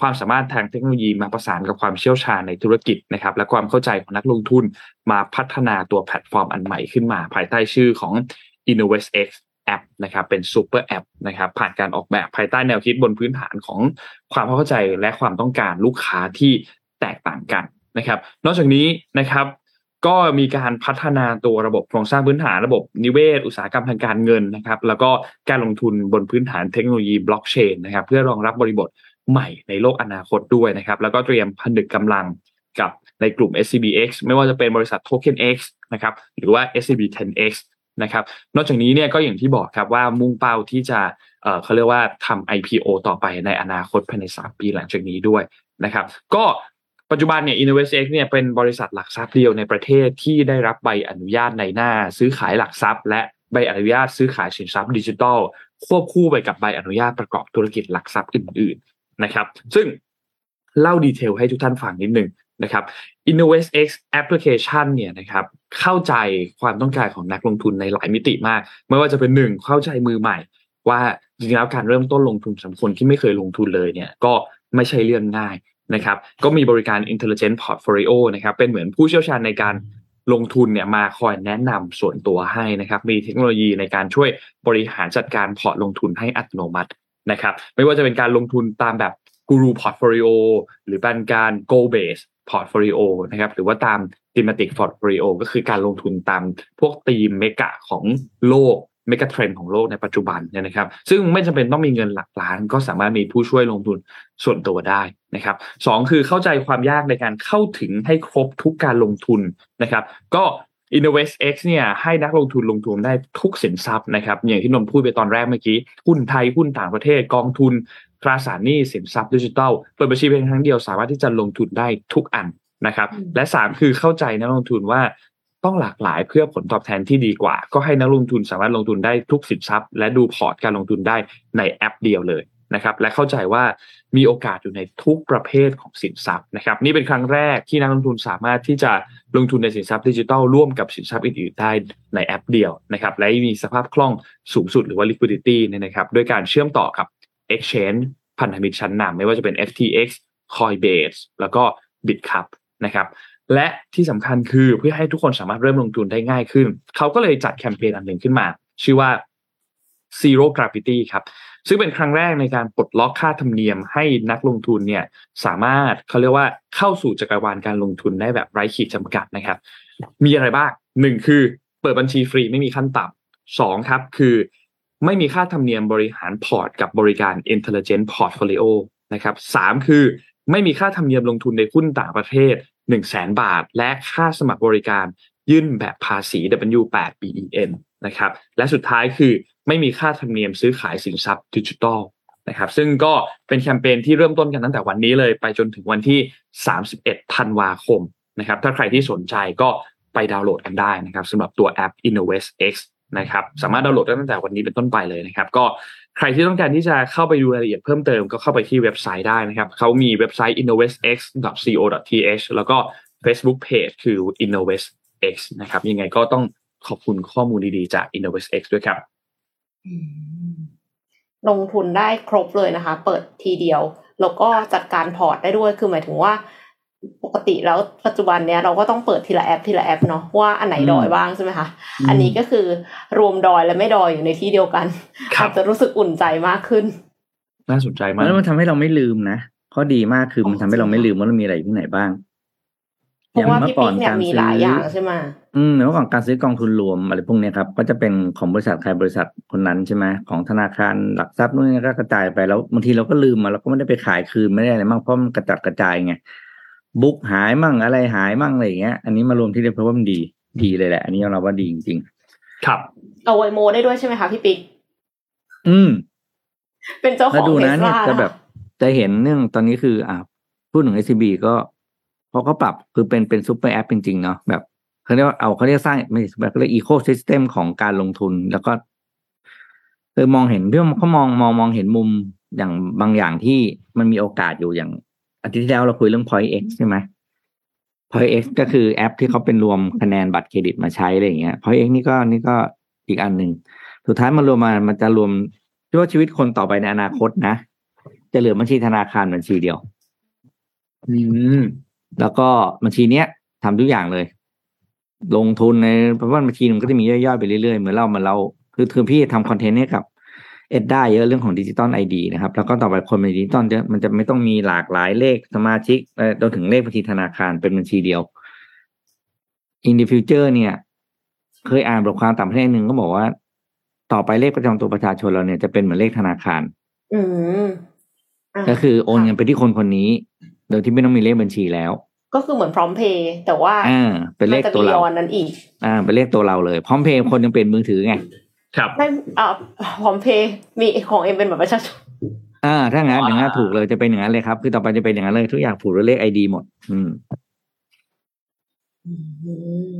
ความสามารถทางเทคโนโลยีมาประสานกับความเชี่ยวชาญในธุรกิจนะครับ และความเข้าใจของนักลงทุนมาพัฒนาตัวแพลตฟอร์มอันใหม่ขึ้นมา ภายใต้ชื่อของ InnovestX App นะครับเป็นซูเปอร์แอปนะครับผ่านการออกแบบภายใต้แนวคิดบนพื้นฐานของความเข้าใจและความต้องการลูกค้าที่แตกต่างกันนะครับ นอกจากนี้นะครับ ก็มีการพัฒนาตัวระบบโครงสร้างพื้นฐานระบบนิเวศ อุตสาหกรรมทางการเงินนะครับ แล้วก็การลงทุนบนพื้นฐานเทคโนโลยีบล็อกเชนนะครับ เพื่อรองรับบริบทใหม่ในโลกอนาคตด้วยนะครับ แล้วก็เตรียมผนึกกำลังกับในกลุ่ม SCBX ไม่ว่าจะเป็นบริษัท Token X นะครับ หรือว่า SCB 10X นะครับ นอกจากนี้เนี่ยก็อย่างที่บอกครับว่ามุ่งเป้าที่จะเเขาเรียกว่าทำ IPO ต่อไปในอนาคตภายใน 3 ปีหลังจากนี้ด้วยนะครับ ก็ ปัจจุบันเนี่ย InnovestX เนี่ยเป็นบริษัทหลักทรัพย์เดียวในประเทศที่ได้รับใบอนุญาตในหน้า ซื้อขายหลักทรัพย์ และใบอนุญาตซื้อขายสินทรัพย์ดิจิทัลควบคู่ไปกับใบอนุญาตประกอบธุรกิจหลักทรัพย์อื่น ๆนะครับ ซึ่งเล่าดีเทลให้ทุกท่านฟังนิดนึงนะครับ InnovestX Application เนี่ยนะครับเข้าใจความต้องการของนักลงทุนในหลายมิติมาก ไม่ว่าจะเป็นหนึ่งเข้าใจมือใหม่ ว่าจริงๆแล้วการเริ่มต้นลงทุนสำหรับคนที่ไม่เคยลงทุนเลยเนี่ยก็ไม่ใช่เรื่องง่าย นะครับก็มีบริการ Intelligent Portfolio นะครับเป็นเหมือนผู้เชี่ยวชาญในการลงทุนเนี่ยมาคอยแนะนำส่วนตัวให้นะครับมีเทคโนโลยีในการช่วยบริหารจัดการพอร์ตลงทุนให้อัตโนมัตินะครับไม่ว่าจะเป็นการลงทุนตามแบบguru portfolio หรือเป็นการ go base พอร์ตโฟลิโอนะครับหรือว่าตาม thematic portfolio ก็คือการลงทุนตามพวก theme mega ของโลก เมกะเทรนด์ของโลกในปัจจุบันเนี่ยนะครับ ซึ่งไม่จำเป็นต้องมีเงินหลักล้าน ก็สามารถมีผู้ช่วยลงทุนส่วนตัวได้นะครับสองคือเข้าใจความยากในการเข้าถึงให้ครบทุกการลงทุนนะครับ ก็ InnovestX เนี่ยให้นักลงทุนลงทุนได้ทุกสินทรัพย์นะครับ อย่างที่นนพูดไปตอนแรกเมื่อกี้ หุ้นไทย หุ้นต่างประเทศ กองทุน ตราสารหนี้สินทรัพย์ดิจิทัลเปิดบัญชีเพียงครั้งเดียวสามารถที่จะลงทุนได้ทุกอันนะครับ และสามคือเข้าใจนักลงทุนว่า ต้องหลากหลายเพื่อผลตอบแทนที่ดีกว่า ก็ให้นักลงทุนสามารถลงทุนได้ทุกสินทรัพย์ และดูพอร์ตการลงทุนได้ในแอปเดียวเลยนะครับและเข้าใจว่ามีโอกาสอยู่ในทุกประเภทของสินทรัพย์นะครับนี่เป็นครั้งแรกที่นักลงทุนสามารถที่จะลงทุนในสินทรัพย์ดิจิทัลร่วมกับสินทรัพย์อื่นๆได้ในแอปเดียวนะครับและมีสภาพคล่องสูงสุดหรือว่า liquidity เนี่ยนะครับด้วยการเชื่อมต่อกับ exchange พันธมิตรชั้นนำไม่ว่าจะเป็น FTX Coinbase แล้วก็ Bitcup นะครับ และที่สำคัญคือเพื่อให้ทุกคนสามารถเริ่มลงทุนได้ง่ายขึ้น เขาก็เลยจัดแคมเปญอันหนึ่งขึ้นมา ชื่อว่า Zero Gravity ครับ ซึ่งเป็นครั้งแรกในการปลดล็อกค่าธรรมเนียมให้นักลงทุนเนี่ยสามารถเขาเรียกว่าเข้าสู่จักรวาลการลงทุนได้แบบไร้ขีดจำกัดนะครับ มีอะไรบ้างหนึ่งคือเปิดบัญชีฟรีไม่มีขั้นต่ำสองครับคือไม่มีค่าธรรมเนียมบริหารพอร์ตกับบริการ Intelligent Portfolio นะครับสามคือไม่มีค่าธรรมเนียมลงทุนในหุ้นต่างประเทศ 1 0 0 0 0แบาท และค่าสมัครบริการยื่นแบบภาษี W8 BEN นะครับและสุดท้ายคือไม่มีค่าธรรมเนียมซื้อขายสินทรัพย์ดิจิทัลนะครับซึ่งก็เป็นแคมเปญที่เริ่มต้นกันตั้งแต่วันนี้เลยไปจนถึงวันที่ 31ธันวาคมนะครับถ้าใครที่สนใจก็ไปดาวน์โหลดกันได้นะครับสำหรับตัวแอป InnovestX นะครับสามารถดาวน์โหลดได้ตั้งแต่วันนี้เป็นต้นไปเลยนะครับ ก็ใครที่ต้องการที่จะเข้าไปดูรายละเอียดเพิ่มเติมก็เข้าไปที่เว็บไซต์ได้นะครับเขามีเว็บไซต์ innovestx.co.th แล้วก็ Facebook Page คือ innovestx นะครับยังไงก็ต้องขอบคุณข้อมูลดีๆจาก innovestx ด้วยครับลงทุนได้ครบเลยนะคะ เปิดทีเดียว แล้วก็จัดการพอร์ตได้ด้วยคือหมายถึงว่า ปกติแล้วปัจจุบันเนี้ยเราก็ต้องเปิดทีละแอปทีละแอปเนาะว่าอันไหนดอยบ้างใช่ไหมคะอันนี้ก็คือรวมดอยและไม่ดอยอยู่ในที่เดียวกันอาจจะรู้สึกอุ่นใจมากขึ้น น่าสนใจมากแล้วมันทำให้เราไม่ลืมนะข้อดีมากคือมันทำให้เราไม่ลืมว่าเรามีอะไรอยู่ที่ไหนบ้างเพราะว่าพี่ปิ๊กเนี่ยมีหลายอย่างใช่ไหมอืมเมื่อก่อนการซื้อกองทุนรวมอะไรพวกเนี้ยครับ ก็จะเป็นของบริษัทใครบริษัทคนนั้นใช่ไหมของธนาคารหลักทรัพย์นู่นนี่ก็กระจายไปแล้วบางทีเราก็ลืมมาเราก็ไม่ได้ไปขายคืนไม่ได้อะไรมั่งเพราะมันกระจัดกระจายไง บุ๊กหายมั่งอะไรหายมั่งอะไรอย่างเงี้ย อันนี้มารวมที่เดียวเพราะว่ามันดี ดีเลยแหละ อันนี้เราว่าดีจริงครับ เอาไวโมได้ด้วยใช่ไหมคะพี่ปิ๊กๆอืม เป็นเจ้าขแล้วองดูเทนะสเนี่ยลาจะแบบจะเห็นเรื่องตอนนี้คือ อ่าพูดถึง SCB ก็เพราะเขาปรับคือเป็นเป็นซูเปอร์แอปจริงๆเนาะแบบเขาเรียกว่าเอาเขาเรียกสร้างไม่ใช่แบบเขาเรียกอีโคซิสเต็มของการลงทุน แล้วก็คือมองเห็นพี่ว่าเขามองมองมองเห็นมุมอย่างบางอย่างที่มันมีโอกาสอยู่อย่าง อาทิตย์ที่แล้วเราคุยเรื่อง Point X ใช่ไหม Point X ก็คือแอปที่เขาเป็นรวมคะแนนบัตรเครดิตมาใช้อะไรอย่างเงี้ย Point X นี่ก็นี่ก็อีกอันหนึ่งสุดท้ายมันรวมมามันจะรวมที่ว่าชีวิตคนต่อไปในอนาคตนะ จะเหลือบัญชีธนาคารบัญชีเดียว อืมแล้วก็บัญชีเนี้ยทำทุกอย่างเลย ลงทุนในเพราะว่าบัญชีมันก็จะมีย่อยๆไปเรื่อยๆ เหมือนเราเหมือนเรา คือคือพี่ทำคอนเทนต์ให้กับ เอ็ดได้เยอะเรื่องของดิจิตอลไอดีนะครับ แล้วก็ต่อไปคนเป็นดิจิตอลจะมันจะไม่ต้องมีหลากหลายเลขสมาชิกเอ่อเราถึงเลขบัญชีธนาคารเป็นบัญชีเดียว in the future เนี่ย เคยอ่านบทความต่างประเทศหนึ่งก็บอกว่า ต่อไปเลขประจำตัวประชาชนเราเนี่ยจะเป็นเหมือนเลขธนาคาร อืมะก็คือโอนเงินไปที่คนคนนี้ โดยที่ไม่ต้องมีเลขบัญชีแล้ว ก็คือเหมือนพร้อมเพย์แต่ว่าอ่าเป็นเลขมันจะตัวมีเราออนนั้นอีก อ่า เป็นเลขตัวเราเลยพร้อมเพย์คนยังเป็นมือถือไง ครับไม่อ่าพร้อมเพย์มีของเอ็มเป็นแบบประชาชนอ่าถ้างั้นอ่าอย่างนั้นถูกเลยจะเป็นอย่างนั้นเลยครับ คือต่อไปจะเป็นอย่างนั้นเลยทุกอย่างผูกด้วยเลขไอดีหมด อืมอื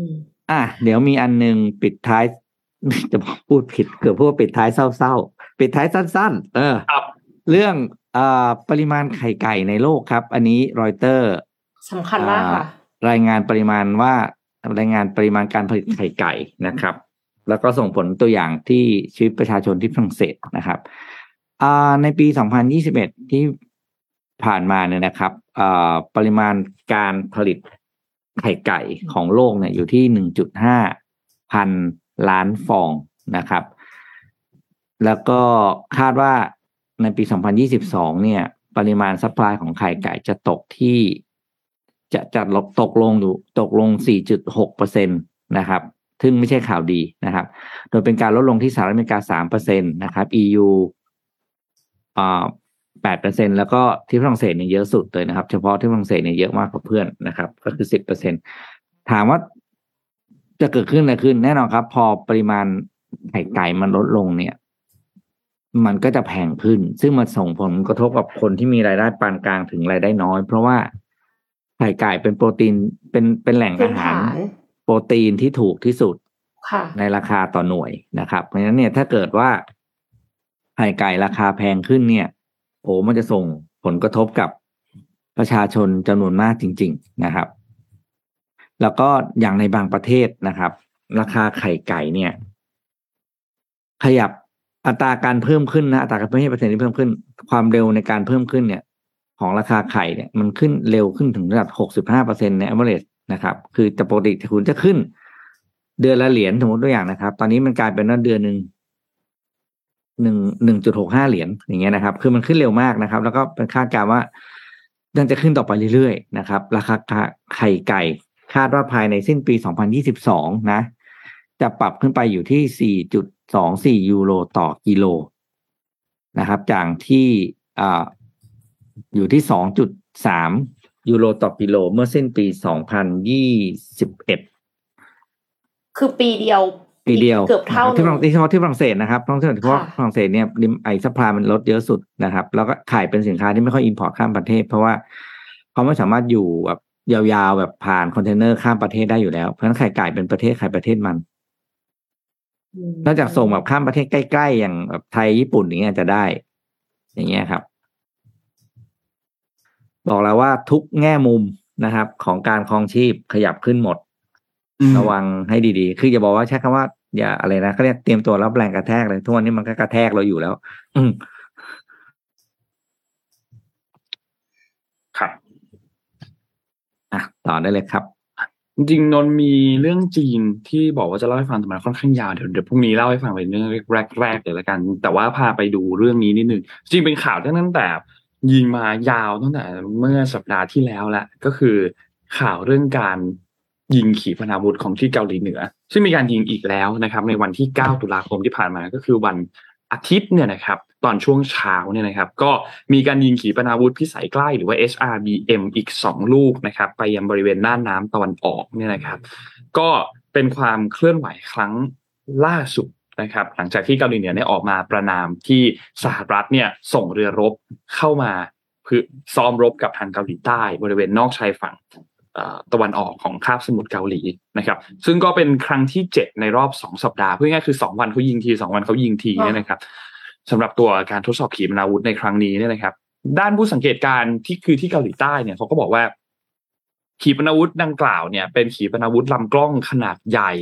มอะเดี๋ยวมีอันหนึงปิดท้าย จะบอกพูดผิดเกือบพูดว่าปิดท้ายเศร้าๆปิดท้ายสั้น ๆ เออครับเรื่องอ่าปริมาณไข่ไก่ในโลกครับ อันนี้รอยเตอร์สำคัญมากค่ะ รายงานปริมาณว่ารายงานปริมาณการผลิตไข่ไก่นะครับ แล้วก็ส่งผลตัวอย่างที่ชีวิตประชาชนที่ฝรั่งเศสนะครับอ่าในปี 2021 ที่ผ่านมาเนี่ยนะครับปริมาณการผลิตไข่ไก่ของโลกเนี่ยอยู่ที่ 1.5 พันล้านฟองนะครับ แล้วก็คาดว่าในปี 2022 เนี่ย ปริมาณ supply ของไข่ไก่จะตกที่จะจะลดตกลงอยู่ตกลง 4.6เปอร์เซ็นต์นะครับ ซึ่งไม่ใช่ข่าวดีนะครับ โดยเป็นการลดลงที่สหรัฐอเมริกา3เปอร์เซ็นต์นะครับ EU อ่า8เปอร์เซ็นต์แล้วก็ที่ฝรั่งเศสเนี่ยเยอะสุดเลยนะครับ เฉพาะที่ฝรั่งเศสเนี่ยเยอะมากกว่าเพื่อนนะครับ ก็คือ10เปอร์เซ็นถามว่าจะเกิดขึ้นอะไรขึ้น แน่นอนครับ พอปริมาณไข่ไก่มันลดลงเนี่ย มันก็จะแพงขึ้น ซึ่งมันส่งผลกระทบกับคนที่มีรายได้ปานกลางถึงรายได้น้อย เพราะว่าไข่ไก่เป็นโปรตีนเป็นเป็นแหล่งอาหาร โปรตีนที่ถูกที่สุดค่ะในราคาต่อหน่วยนะครับ เพราะฉะนั้นเนี่ยถ้าเกิดว่าไข่ไก่ราคาแพงขึ้นเนี่ยโอ้มันจะส่งผลกระทบกับประชาชนจำนวนมากจริง ๆนะครับ แล้วก็อย่างในบางประเทศนะครับ ราคาไข่ไก่เนี่ย ขยับอัตราการเพิ่มขึ้นนะอัตราการเพิ่มให้เปอร์เซ็นต์ที่เพิ่มขึ้น ความเร็วในการเพิ่มขึ้นเนี่ย ของราคาไข่เนี่ย มันขึ้นเร็วขึ้นถึงระดับหกสิบห้าเปอร์เซ็นต์ใน average นะครับ คือจะปกติคุณจะขึ้น เดือนละเหรียญสมมติตัวอย่างนะครับ ตอนนี้มันกลายเป็นว่าเดือนหนึ่งหนึ่งหนึ่งจุดหกห้าเหรียญอย่างเงี้ยนะครับ คือมันขึ้นเร็วมากนะครับ แล้วก็เป็นคาดการณ์ว่ายังจะขึ้นต่อไปเรื่อยๆนะครับ ราคาไข่ไก่ คาดว่าภายในสิ้นปี 2022 นะ จะปรับขึ้นไปอยู่ที่ 4.24 ยูโรต่อกิโลนะครับ จากที่อ่าอยู่ที่ 2.3 ยูโรต่อกิโลเมื่อสิ้นปี2021คือปีเดียวปีเดียวเกือบเท่าที่ฝหรั่นึ่งงที่เฉพาะที่ฝรั่งเศสนะครับต้องเฉพาะค่ะฝรั่งเศสเนี่ยริมไอซัพพลายมันลดเยอะสุดนะครับ แล้วก็ขายเป็นสินค้าที่ไม่ค่อยอินพอร์ตข้ามประเทศ เพราะว่าเขาไม่สามารถอยู่แบบยาวๆแบบผ่านคอนเทนเนอร์ข้ามประเทศได้อยู่แล้ว เพราะฉะนั้นไข่ไก่เป็นประเทศไข่ประเทศมันนอกจากส่งแบบข้ามประเทศใกล้ๆอย่างแบบไทยญี่ปุ่นอย่างเงี้ยจะได้ อย่างเงี้ยครับ บอกแล้วว่าทุกแง่มุมนะครับ ของการครองชีพขยับขึ้นหมด ระวังให้ดีๆ คืออย่าบอกว่าใช้คำว่า อย่าอะไรนะเขาเรียกเตรียมตัวรับแรงกระแทกเลยทุกวันนี้มันก็กระแทกเราอยู่แล้ว อืมครับอะต่อได้เลยครับ จริงๆนนท์มีเรื่องจีนที่บอกว่าจะเล่าให้ฟังแต่มันค่อนข้างยาวเดี๋ยวเดี๋ยวพรุ่งนี้เล่าให้ฟังเป็นเรื่องแรกๆเลยละกัน แต่ว่าพาไปดูเรื่องนี้นิดนึงจริงเป็นข่าวตั้งแต่ ยิงมายาวตั้งแต่เมื่อสัปดาห์ที่แล้วแหละก็คือข่าวเรื่องการยิงขีปนาวุธของที่เกาหลีเหนือ ซึ่งมีการยิงอีกแล้วนะครับ ในวันที่ 9 ตุลาคมที่ผ่านมาก็คือวันอาทิตย์เนี่ยนะครับ ตอนช่วงเช้าเนี่ยนะครับ ก็มีการยิงขีปนาวุธพิสัยใกล้หรือว่า HRBM อีก 2 ลูกนะครับ ไปยังบริเวณน่านน้ำตะวันออกเนี่ยนะครับ ก็เป็นความเคลื่อนไหวครั้งล่าสุด นะครับหลังจากที่เกาหลีเหนือเนี่ยออกมาประนามที่สหรัฐเนี่ยส่งเรือรบเข้ามาเพื่อซ้อมรบกับทางเกาหลีใต้ บริเวณนอกชายฝั่งเอ่อตะวันออกของคาบสมุทรเกาหลีนะครับ ซึ่งก็เป็นครั้งที่เจ็ดในรอบสองสัปดาห์พูดง่ายๆคือสองวันเขายิงทีสองวันเขายิงทีเนี่ยนะครับสำหรับตัวการทดสอบขีปนาวุธในครั้งนี้เนี่ยนะครับ ด้านผู้สังเกตการณ์ที่คือที่เกาหลีใต้เนี่ยเขาก็บอกว่า ขีปนาวุธดังกล่าวเนี่ยเป็นขีปนาวุธลำกล้องขนาดใหญ่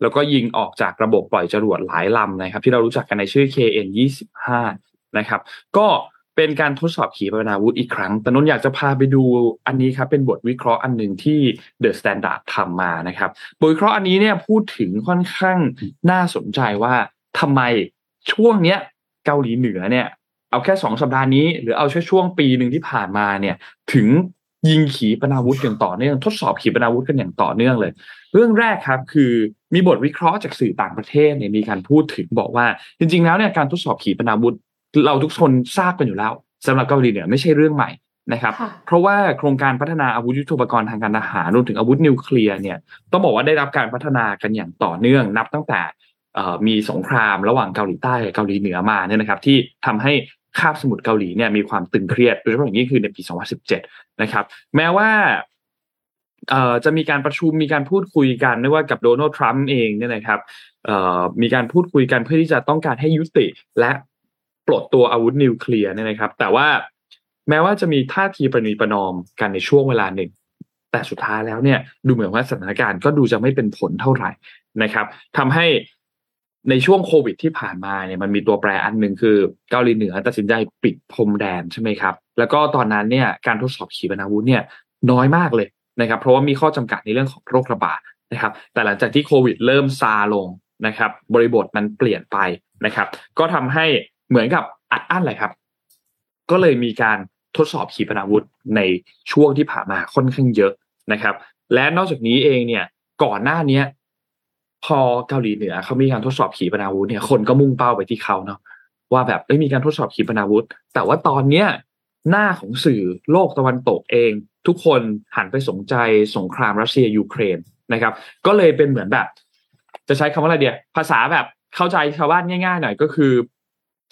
แล้วก็ยิงออกจากระบบปล่อยจรวดหลายลำนะครับ ที่เรารู้จักกันในชื่อ KN 25 นะครับ ก็เป็นการทดสอบขีปนาวุธอีกครั้ง แต่นนท์อยากจะพาไปดูอันนี้ครับ เป็นบทวิเคราะห์อันหนึ่งที่ The Standard ทำมานะครับ บทวิเคราะห์อันนี้เนี่ยพูดถึงค่อนข้างน่าสนใจว่าทำไมช่วงเนี้ยเกาหลีเหนือเนี่ย เอาแค่สองสัปดาห์นี้ หรือเอาแค่ช่วงปีหนึ่งที่ผ่านมาเนี่ย ถึง ยิงขีปนาวุธอย่างต่อเนื่องทดสอบขีปนาวุธกันอย่างต่อเนื่องเลย เรื่องแรกครับคือมีบทวิเคราะห์จากสื่อต่างประเทศเนี่ยมีการพูดถึงบอกว่า จริง ๆ แล้วเนี่ยการทดสอบขีปนาวุธ เราทุกคนทราบกันอยู่แล้วสำหรับเกาหลีเหนือไม่ใช่เรื่องใหม่นะครับค่ะเพราะว่าโครงการพัฒนาอาวุธยุทโธปกรณ์ทางการทหารรวมถึงอาวุธนิวเคลียร์เนี่ยต้องบอกว่าได้รับการพัฒนากันอย่างต่อเนื่อง นับตั้งแต่เอ่อมีสงครามระหว่างเกาหลีใต้กับเกาหลีเหนือมาเนี่ยนะครับที่ทำให้ คาบสมุทรเกาหลีเนี่ยมีความตึงเครียดโดยเฉพาะอย่างยิ่งคือในปี 2017 นะครับ แม้ว่าจะมีการประชุมมีการพูดคุยกันไม่ว่ากับโดนัลด์ทรัมป์เองเนี่ยนะครับมีการพูดคุยกันเพื่อที่จะต้องการให้ยุติ และปลดตัวอาวุธนิวเคลียร์เนี่ยนะครับ แต่ว่าแม้ว่าจะมีท่าทีประนีประนอมกันในช่วงเวลาหนึ่ง แต่สุดท้ายแล้วเนี่ยดูเหมือนว่าสถานการณ์ก็ดูจะไม่เป็นผลเท่าไหร่นะครับทำให้ ในช่วงโควิดที่ผ่านมาเนี่ยมันมีตัวแปรอันหนึ่งคือเกาหลีเหนือตัดสินใจปิดพรมแดนใช่ไหมครับ แล้วก็ตอนนั้นเนี่ยการทดสอบขีปนาวุธเนี่ยน้อยมากเลยนะครับ เพราะว่ามีข้อจำกัดในเรื่องของโรคระบาดนะครับ แต่หลังจากที่โควิดเริ่มซาลงนะครับ บริบทมันเปลี่ยนไปนะครับ ก็ทำให้เหมือนกับอัดอั้นเลยครับ ก็เลยมีการทดสอบขีปนาวุธในช่วงที่ผ่านมาค่อนข้างเยอะนะครับ และนอกจากนี้เองเนี่ยก่อนหน้าเนี้ย พอเกาหลีเหนือเขามีการทดสอบขีปนาวุธเนี่ยคนก็มุ่งเป้าไปที่เขาเนาะว่าแบบเอ้มีการทดสอบขีปนาวุธ แต่ว่าตอนเนี้ยหน้าของสื่อโลกตะวันตกเอง ทุกคนหันไปสนใจสงครามรัสเซียยูเครนนะครับ ก็เลยเป็นเหมือนแบบ จะใช้คำว่าอะไรเดียภาษาแบบเข้าใจชาวบ้านง่ายๆหน่อยก็คือ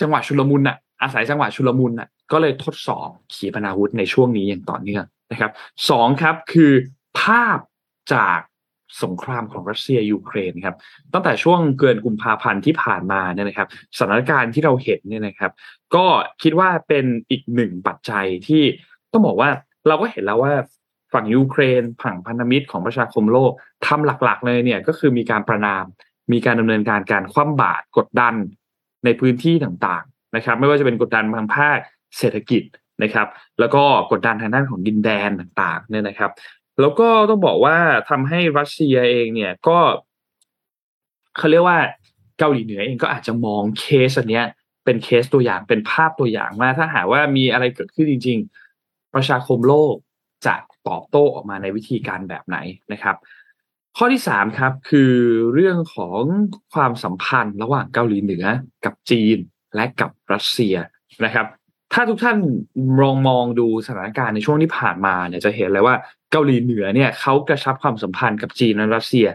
จังหวะชุลมุนน่ะ อาศัยจังหวะชุลมุนน่ะก็เลยทดสอบขีปนาวุธในช่วงนี้อย่างต่อเนื่องนะครับสองครับคือภาพจาก สงครามของรัสเซียยูเครนครับตั้งแต่ช่วงเกินกุมภาพันธ์ที่ผ่านมาเนี่ยนะครับสถานการณ์ที่เราเห็นเนี่ยนะครับ ก็คิดว่าเป็นอีกหนึ่งปัจจัยที่ต้องบอกว่าเราก็เห็นแล้วว่าฝั่งยูเครนฝั่งพันธมิตรของประชาคมโลกทำหลักๆ เลยเนี่ยก็คือมีการประนาม มีการดำเนินการการคว่ำบาตรกดดันในพื้นที่ต่างๆนะครับ ไม่ว่าจะเป็นกดดันทางภาคเศรษฐกิจนะครับ แล้วก็กดดันทางด้านของดินแดนต่างๆเนี่ยนะครับ แล้วก็ต้องบอกว่าทำให้รัสเซียเองเนี่ยก็เขาเรียกว่าเกาหลีเหนือเองก็อาจจะมองเคสอันเนี้ย เป็นเคสตัวอย่างเป็นภาพตัวอย่างว่าถ้าหากว่ามีอะไรเกิดขึ้นจริง ๆ ประชาคมโลกจะตอบโต้ออกมาในวิธีการแบบไหนนะครับ ข้อที่สามครับคือเรื่องของความสัมพันธ์ระหว่างเกาหลีเหนือกับจีนและกับรัสเซียนะครับ ถ้าทุกท่านลองมองดูสถานการณ์ในช่วงที่ผ่านมาเนี่ยจะเห็นเลยว่าเกาหลีเหนือเนี่ยเขากระชับความสัมพันธ์กับจีนและรัสเซีย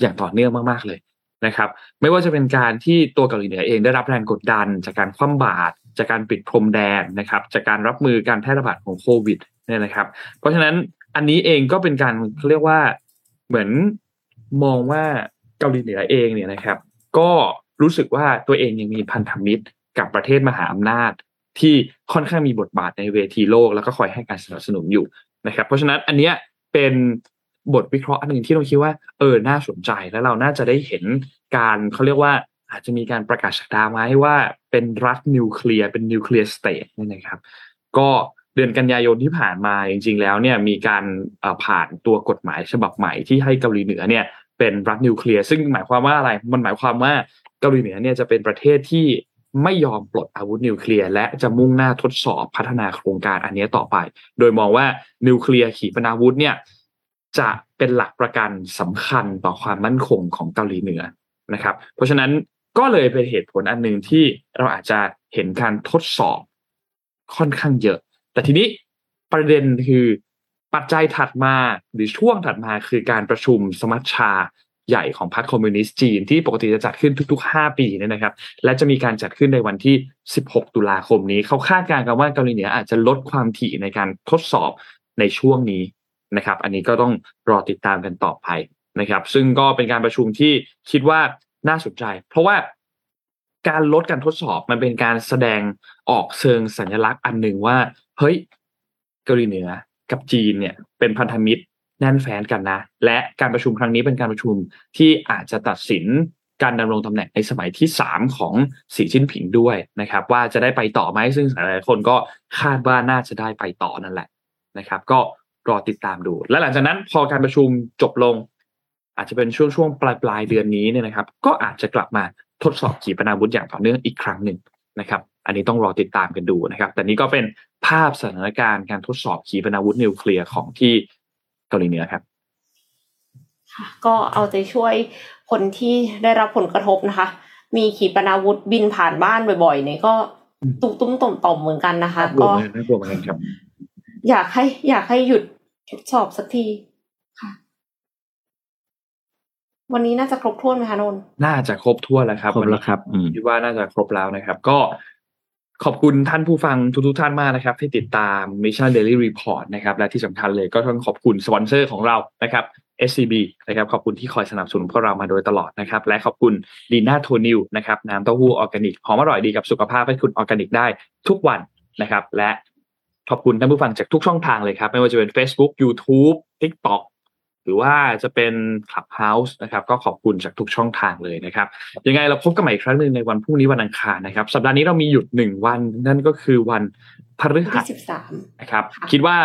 อย่างต่อเนื่องมากๆเลยนะครับ ไม่ว่าจะเป็นการที่ตัวเกาหลีเหนือเองได้รับแรงกดดัน จากการคว่ำบาตรจากการปิดพรมแดนนะครับจากการรับมือการแพร่ระบาดของโควิดเนี่ยนะครับ เพราะฉะนั้นอันนี้เองก็เป็นการเขาเรียกว่าเหมือนมองว่าเกาหลีเหนือเองเนี่ยนะครับ ก็รู้สึกว่าตัวเองยังมีพันธมิตรกับประเทศมหาอำนาจ ที่ค่อนข้างมีบทบาทในเวทีโลก แล้วก็คอยให้การสนับสนุนอยู่นะครับ เพราะฉะนั้นอันเนี้ยเป็นบทวิเคราะห์อันหนึ่งที่เราคิดว่าเออน่าสนใจแล้วเราน่าจะได้เห็นการเขาเรียกว่าอาจจะมีการประกาศศักดาไหมว่าเป็นรัฐนิวเคลียร์เป็น nuclear state นี่นะครับ ก็เดือนกันยายนที่ผ่านมาจริง ๆ แล้วเนี่ยมีการผ่านตัวกฎหมายฉบับใหม่ที่ให้เกาหลีเหนือเนี่ยเป็นรัฐนิวเคลียร์ซึ่งหมายความว่าอะไรมันหมายความว่าเกาหลีเหนือเนี่ยจะเป็นประเทศที่ ไม่ยอมปลดอาวุธนิวเคลียร์และจะมุ่งหน้าทดสอบพัฒนาโครงการอันนี้ต่อไป โดยมองว่านิวเคลียร์ขีปนาวุธเนี่ยจะเป็นหลักประกันสำคัญต่อความมั่นคงของเกาหลีเหนือนะครับ เพราะฉะนั้นก็เลยเป็นเหตุผลอันหนึ่งที่เราอาจจะเห็นการทดสอบค่อนข้างเยอะ แต่ทีนี้ประเด็นคือปัจจัยถัดมาหรือช่วงถัดมาคือการประชุมสมัชชา ใหญ่ของพรรคคอมมิวนิสต์จีนที่ปกติจะจัดขึ้นทุกๆ 5 ปีเนี่ยนะครับ และจะมีการจัดขึ้นในวันที่ 16 ตุลาคมนี้ เขาคาดการณ์กันว่าเกาหลีเหนืออาจจะลดความถี่ในการทดสอบในช่วงนี้นะครับ อันนี้ก็ต้องรอติดตามกันต่อไปนะครับ ซึ่งก็เป็นการประชุมที่คิดว่าน่าสนใจ เพราะว่าการลดการทดสอบมันเป็นการแสดงออกเชิงสัญลักษณ์อันหนึ่งว่า เฮ้ยเกาหลีเหนือกับจีนเนี่ยเป็นพันธมิตร แน่นแฟนกันนะ และการประชุมครั้งนี้เป็นการประชุมที่อาจจะตัดสินการดำรงตำแหน่งในสมัยที่สามของสีจิ้นผิงด้วยนะครับ ว่าจะได้ไปต่อไหมซึ่งหลายคนก็คาดว่าน่าจะได้ไปต่อนั่นแหละนะครับ ก็รอติดตามดู และหลังจากนั้นพอการประชุมจบลง อาจจะเป็นช่วงช่วงปลายปลายเดือนนี้เนี่ยนะครับ ก็อาจจะกลับมาทดสอบขีปนาวุธอย่างต่อเนื่องอีกครั้งหนึ่งนะครับ อันนี้ต้องรอติดตามกันดูนะครับ แต่นี้ก็เป็นภาพสถานการณ์การทดสอบขีปนาวุธนิวเคลียร์ของที่ เกาหลีเหนือครับก็เอาใจช่วยคนที่ได้รับผลกระทบนะคะ มีขีปนาวุธบินผ่านบ้านบ่อยๆเนี่ยก็ตุ้มตุ้มต่อมต่อมเหมือนกันนะคะ ก็น่ากลัวเหมือนกันครับอยากให้อยากให้หยุดทดสอบสักทีค่ะ วันนี้น่าจะครบถ้วนไหมคะนนน่าจะครบถ้วนแล้วครับครบแล้วครับคิดว่าน่าจะครบแล้วนะครับ ก็ ขอบคุณท่านผู้ฟังทุกๆท่านมากนะครับ ที่ติดตาม Mission Daily Report นะครับ และที่สำคัญเลยก็ต้องขอบคุณสปอนเซอร์ของเรานะครับ SCB นะครับขอบคุณที่คอยสนับสนุนพวกเรามาโดยตลอดนะครับ และขอบคุณดีน่าโทนิวนะครับน้ำเต้าหู้ออร์แกนิกหอมอร่อยดีกับสุขภาพให้คุณออร์แกนิกได้ทุกวันนะครับ และขอบคุณท่านผู้ฟังจากทุกช่องทางเลยครับ ไม่ว่าจะเป็น Facebook YouTube TikTok หรือว่าจะเป็น Clubhouse นะครับ ก็ขอบคุณจากทุกช่องทางเลยนะครับ ยังไงเราพบกันใหม่อีกครั้งหนึ่งในวันพรุ่งนี้วันอังคารนะครับ สัปดาห์นี้เรามีหยุดหนึ่งวัน นั่นก็คือวันพฤหัสนะครับ คิดว่า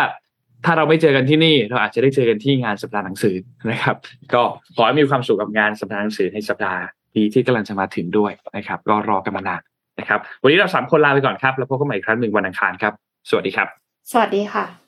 ถ้าเราไม่เจอกันที่นี่ เราอาจจะได้เจอกันที่งานสัปดาห์หนังสือนะครับ ก็ขอให้มีความสุขกับงานสัปดาห์หนังสือในสัปดาห์นี้ที่กำลังจะมาถึงด้วยนะครับ ก็รอกันมานานนะครับ วันนี้เราสามคนลาไปก่อนครับ แล้วพบกันใหม่อีกครั้งหนึ่งวันอังคารครับ สวัสดีครับ สวัสดีค่ะ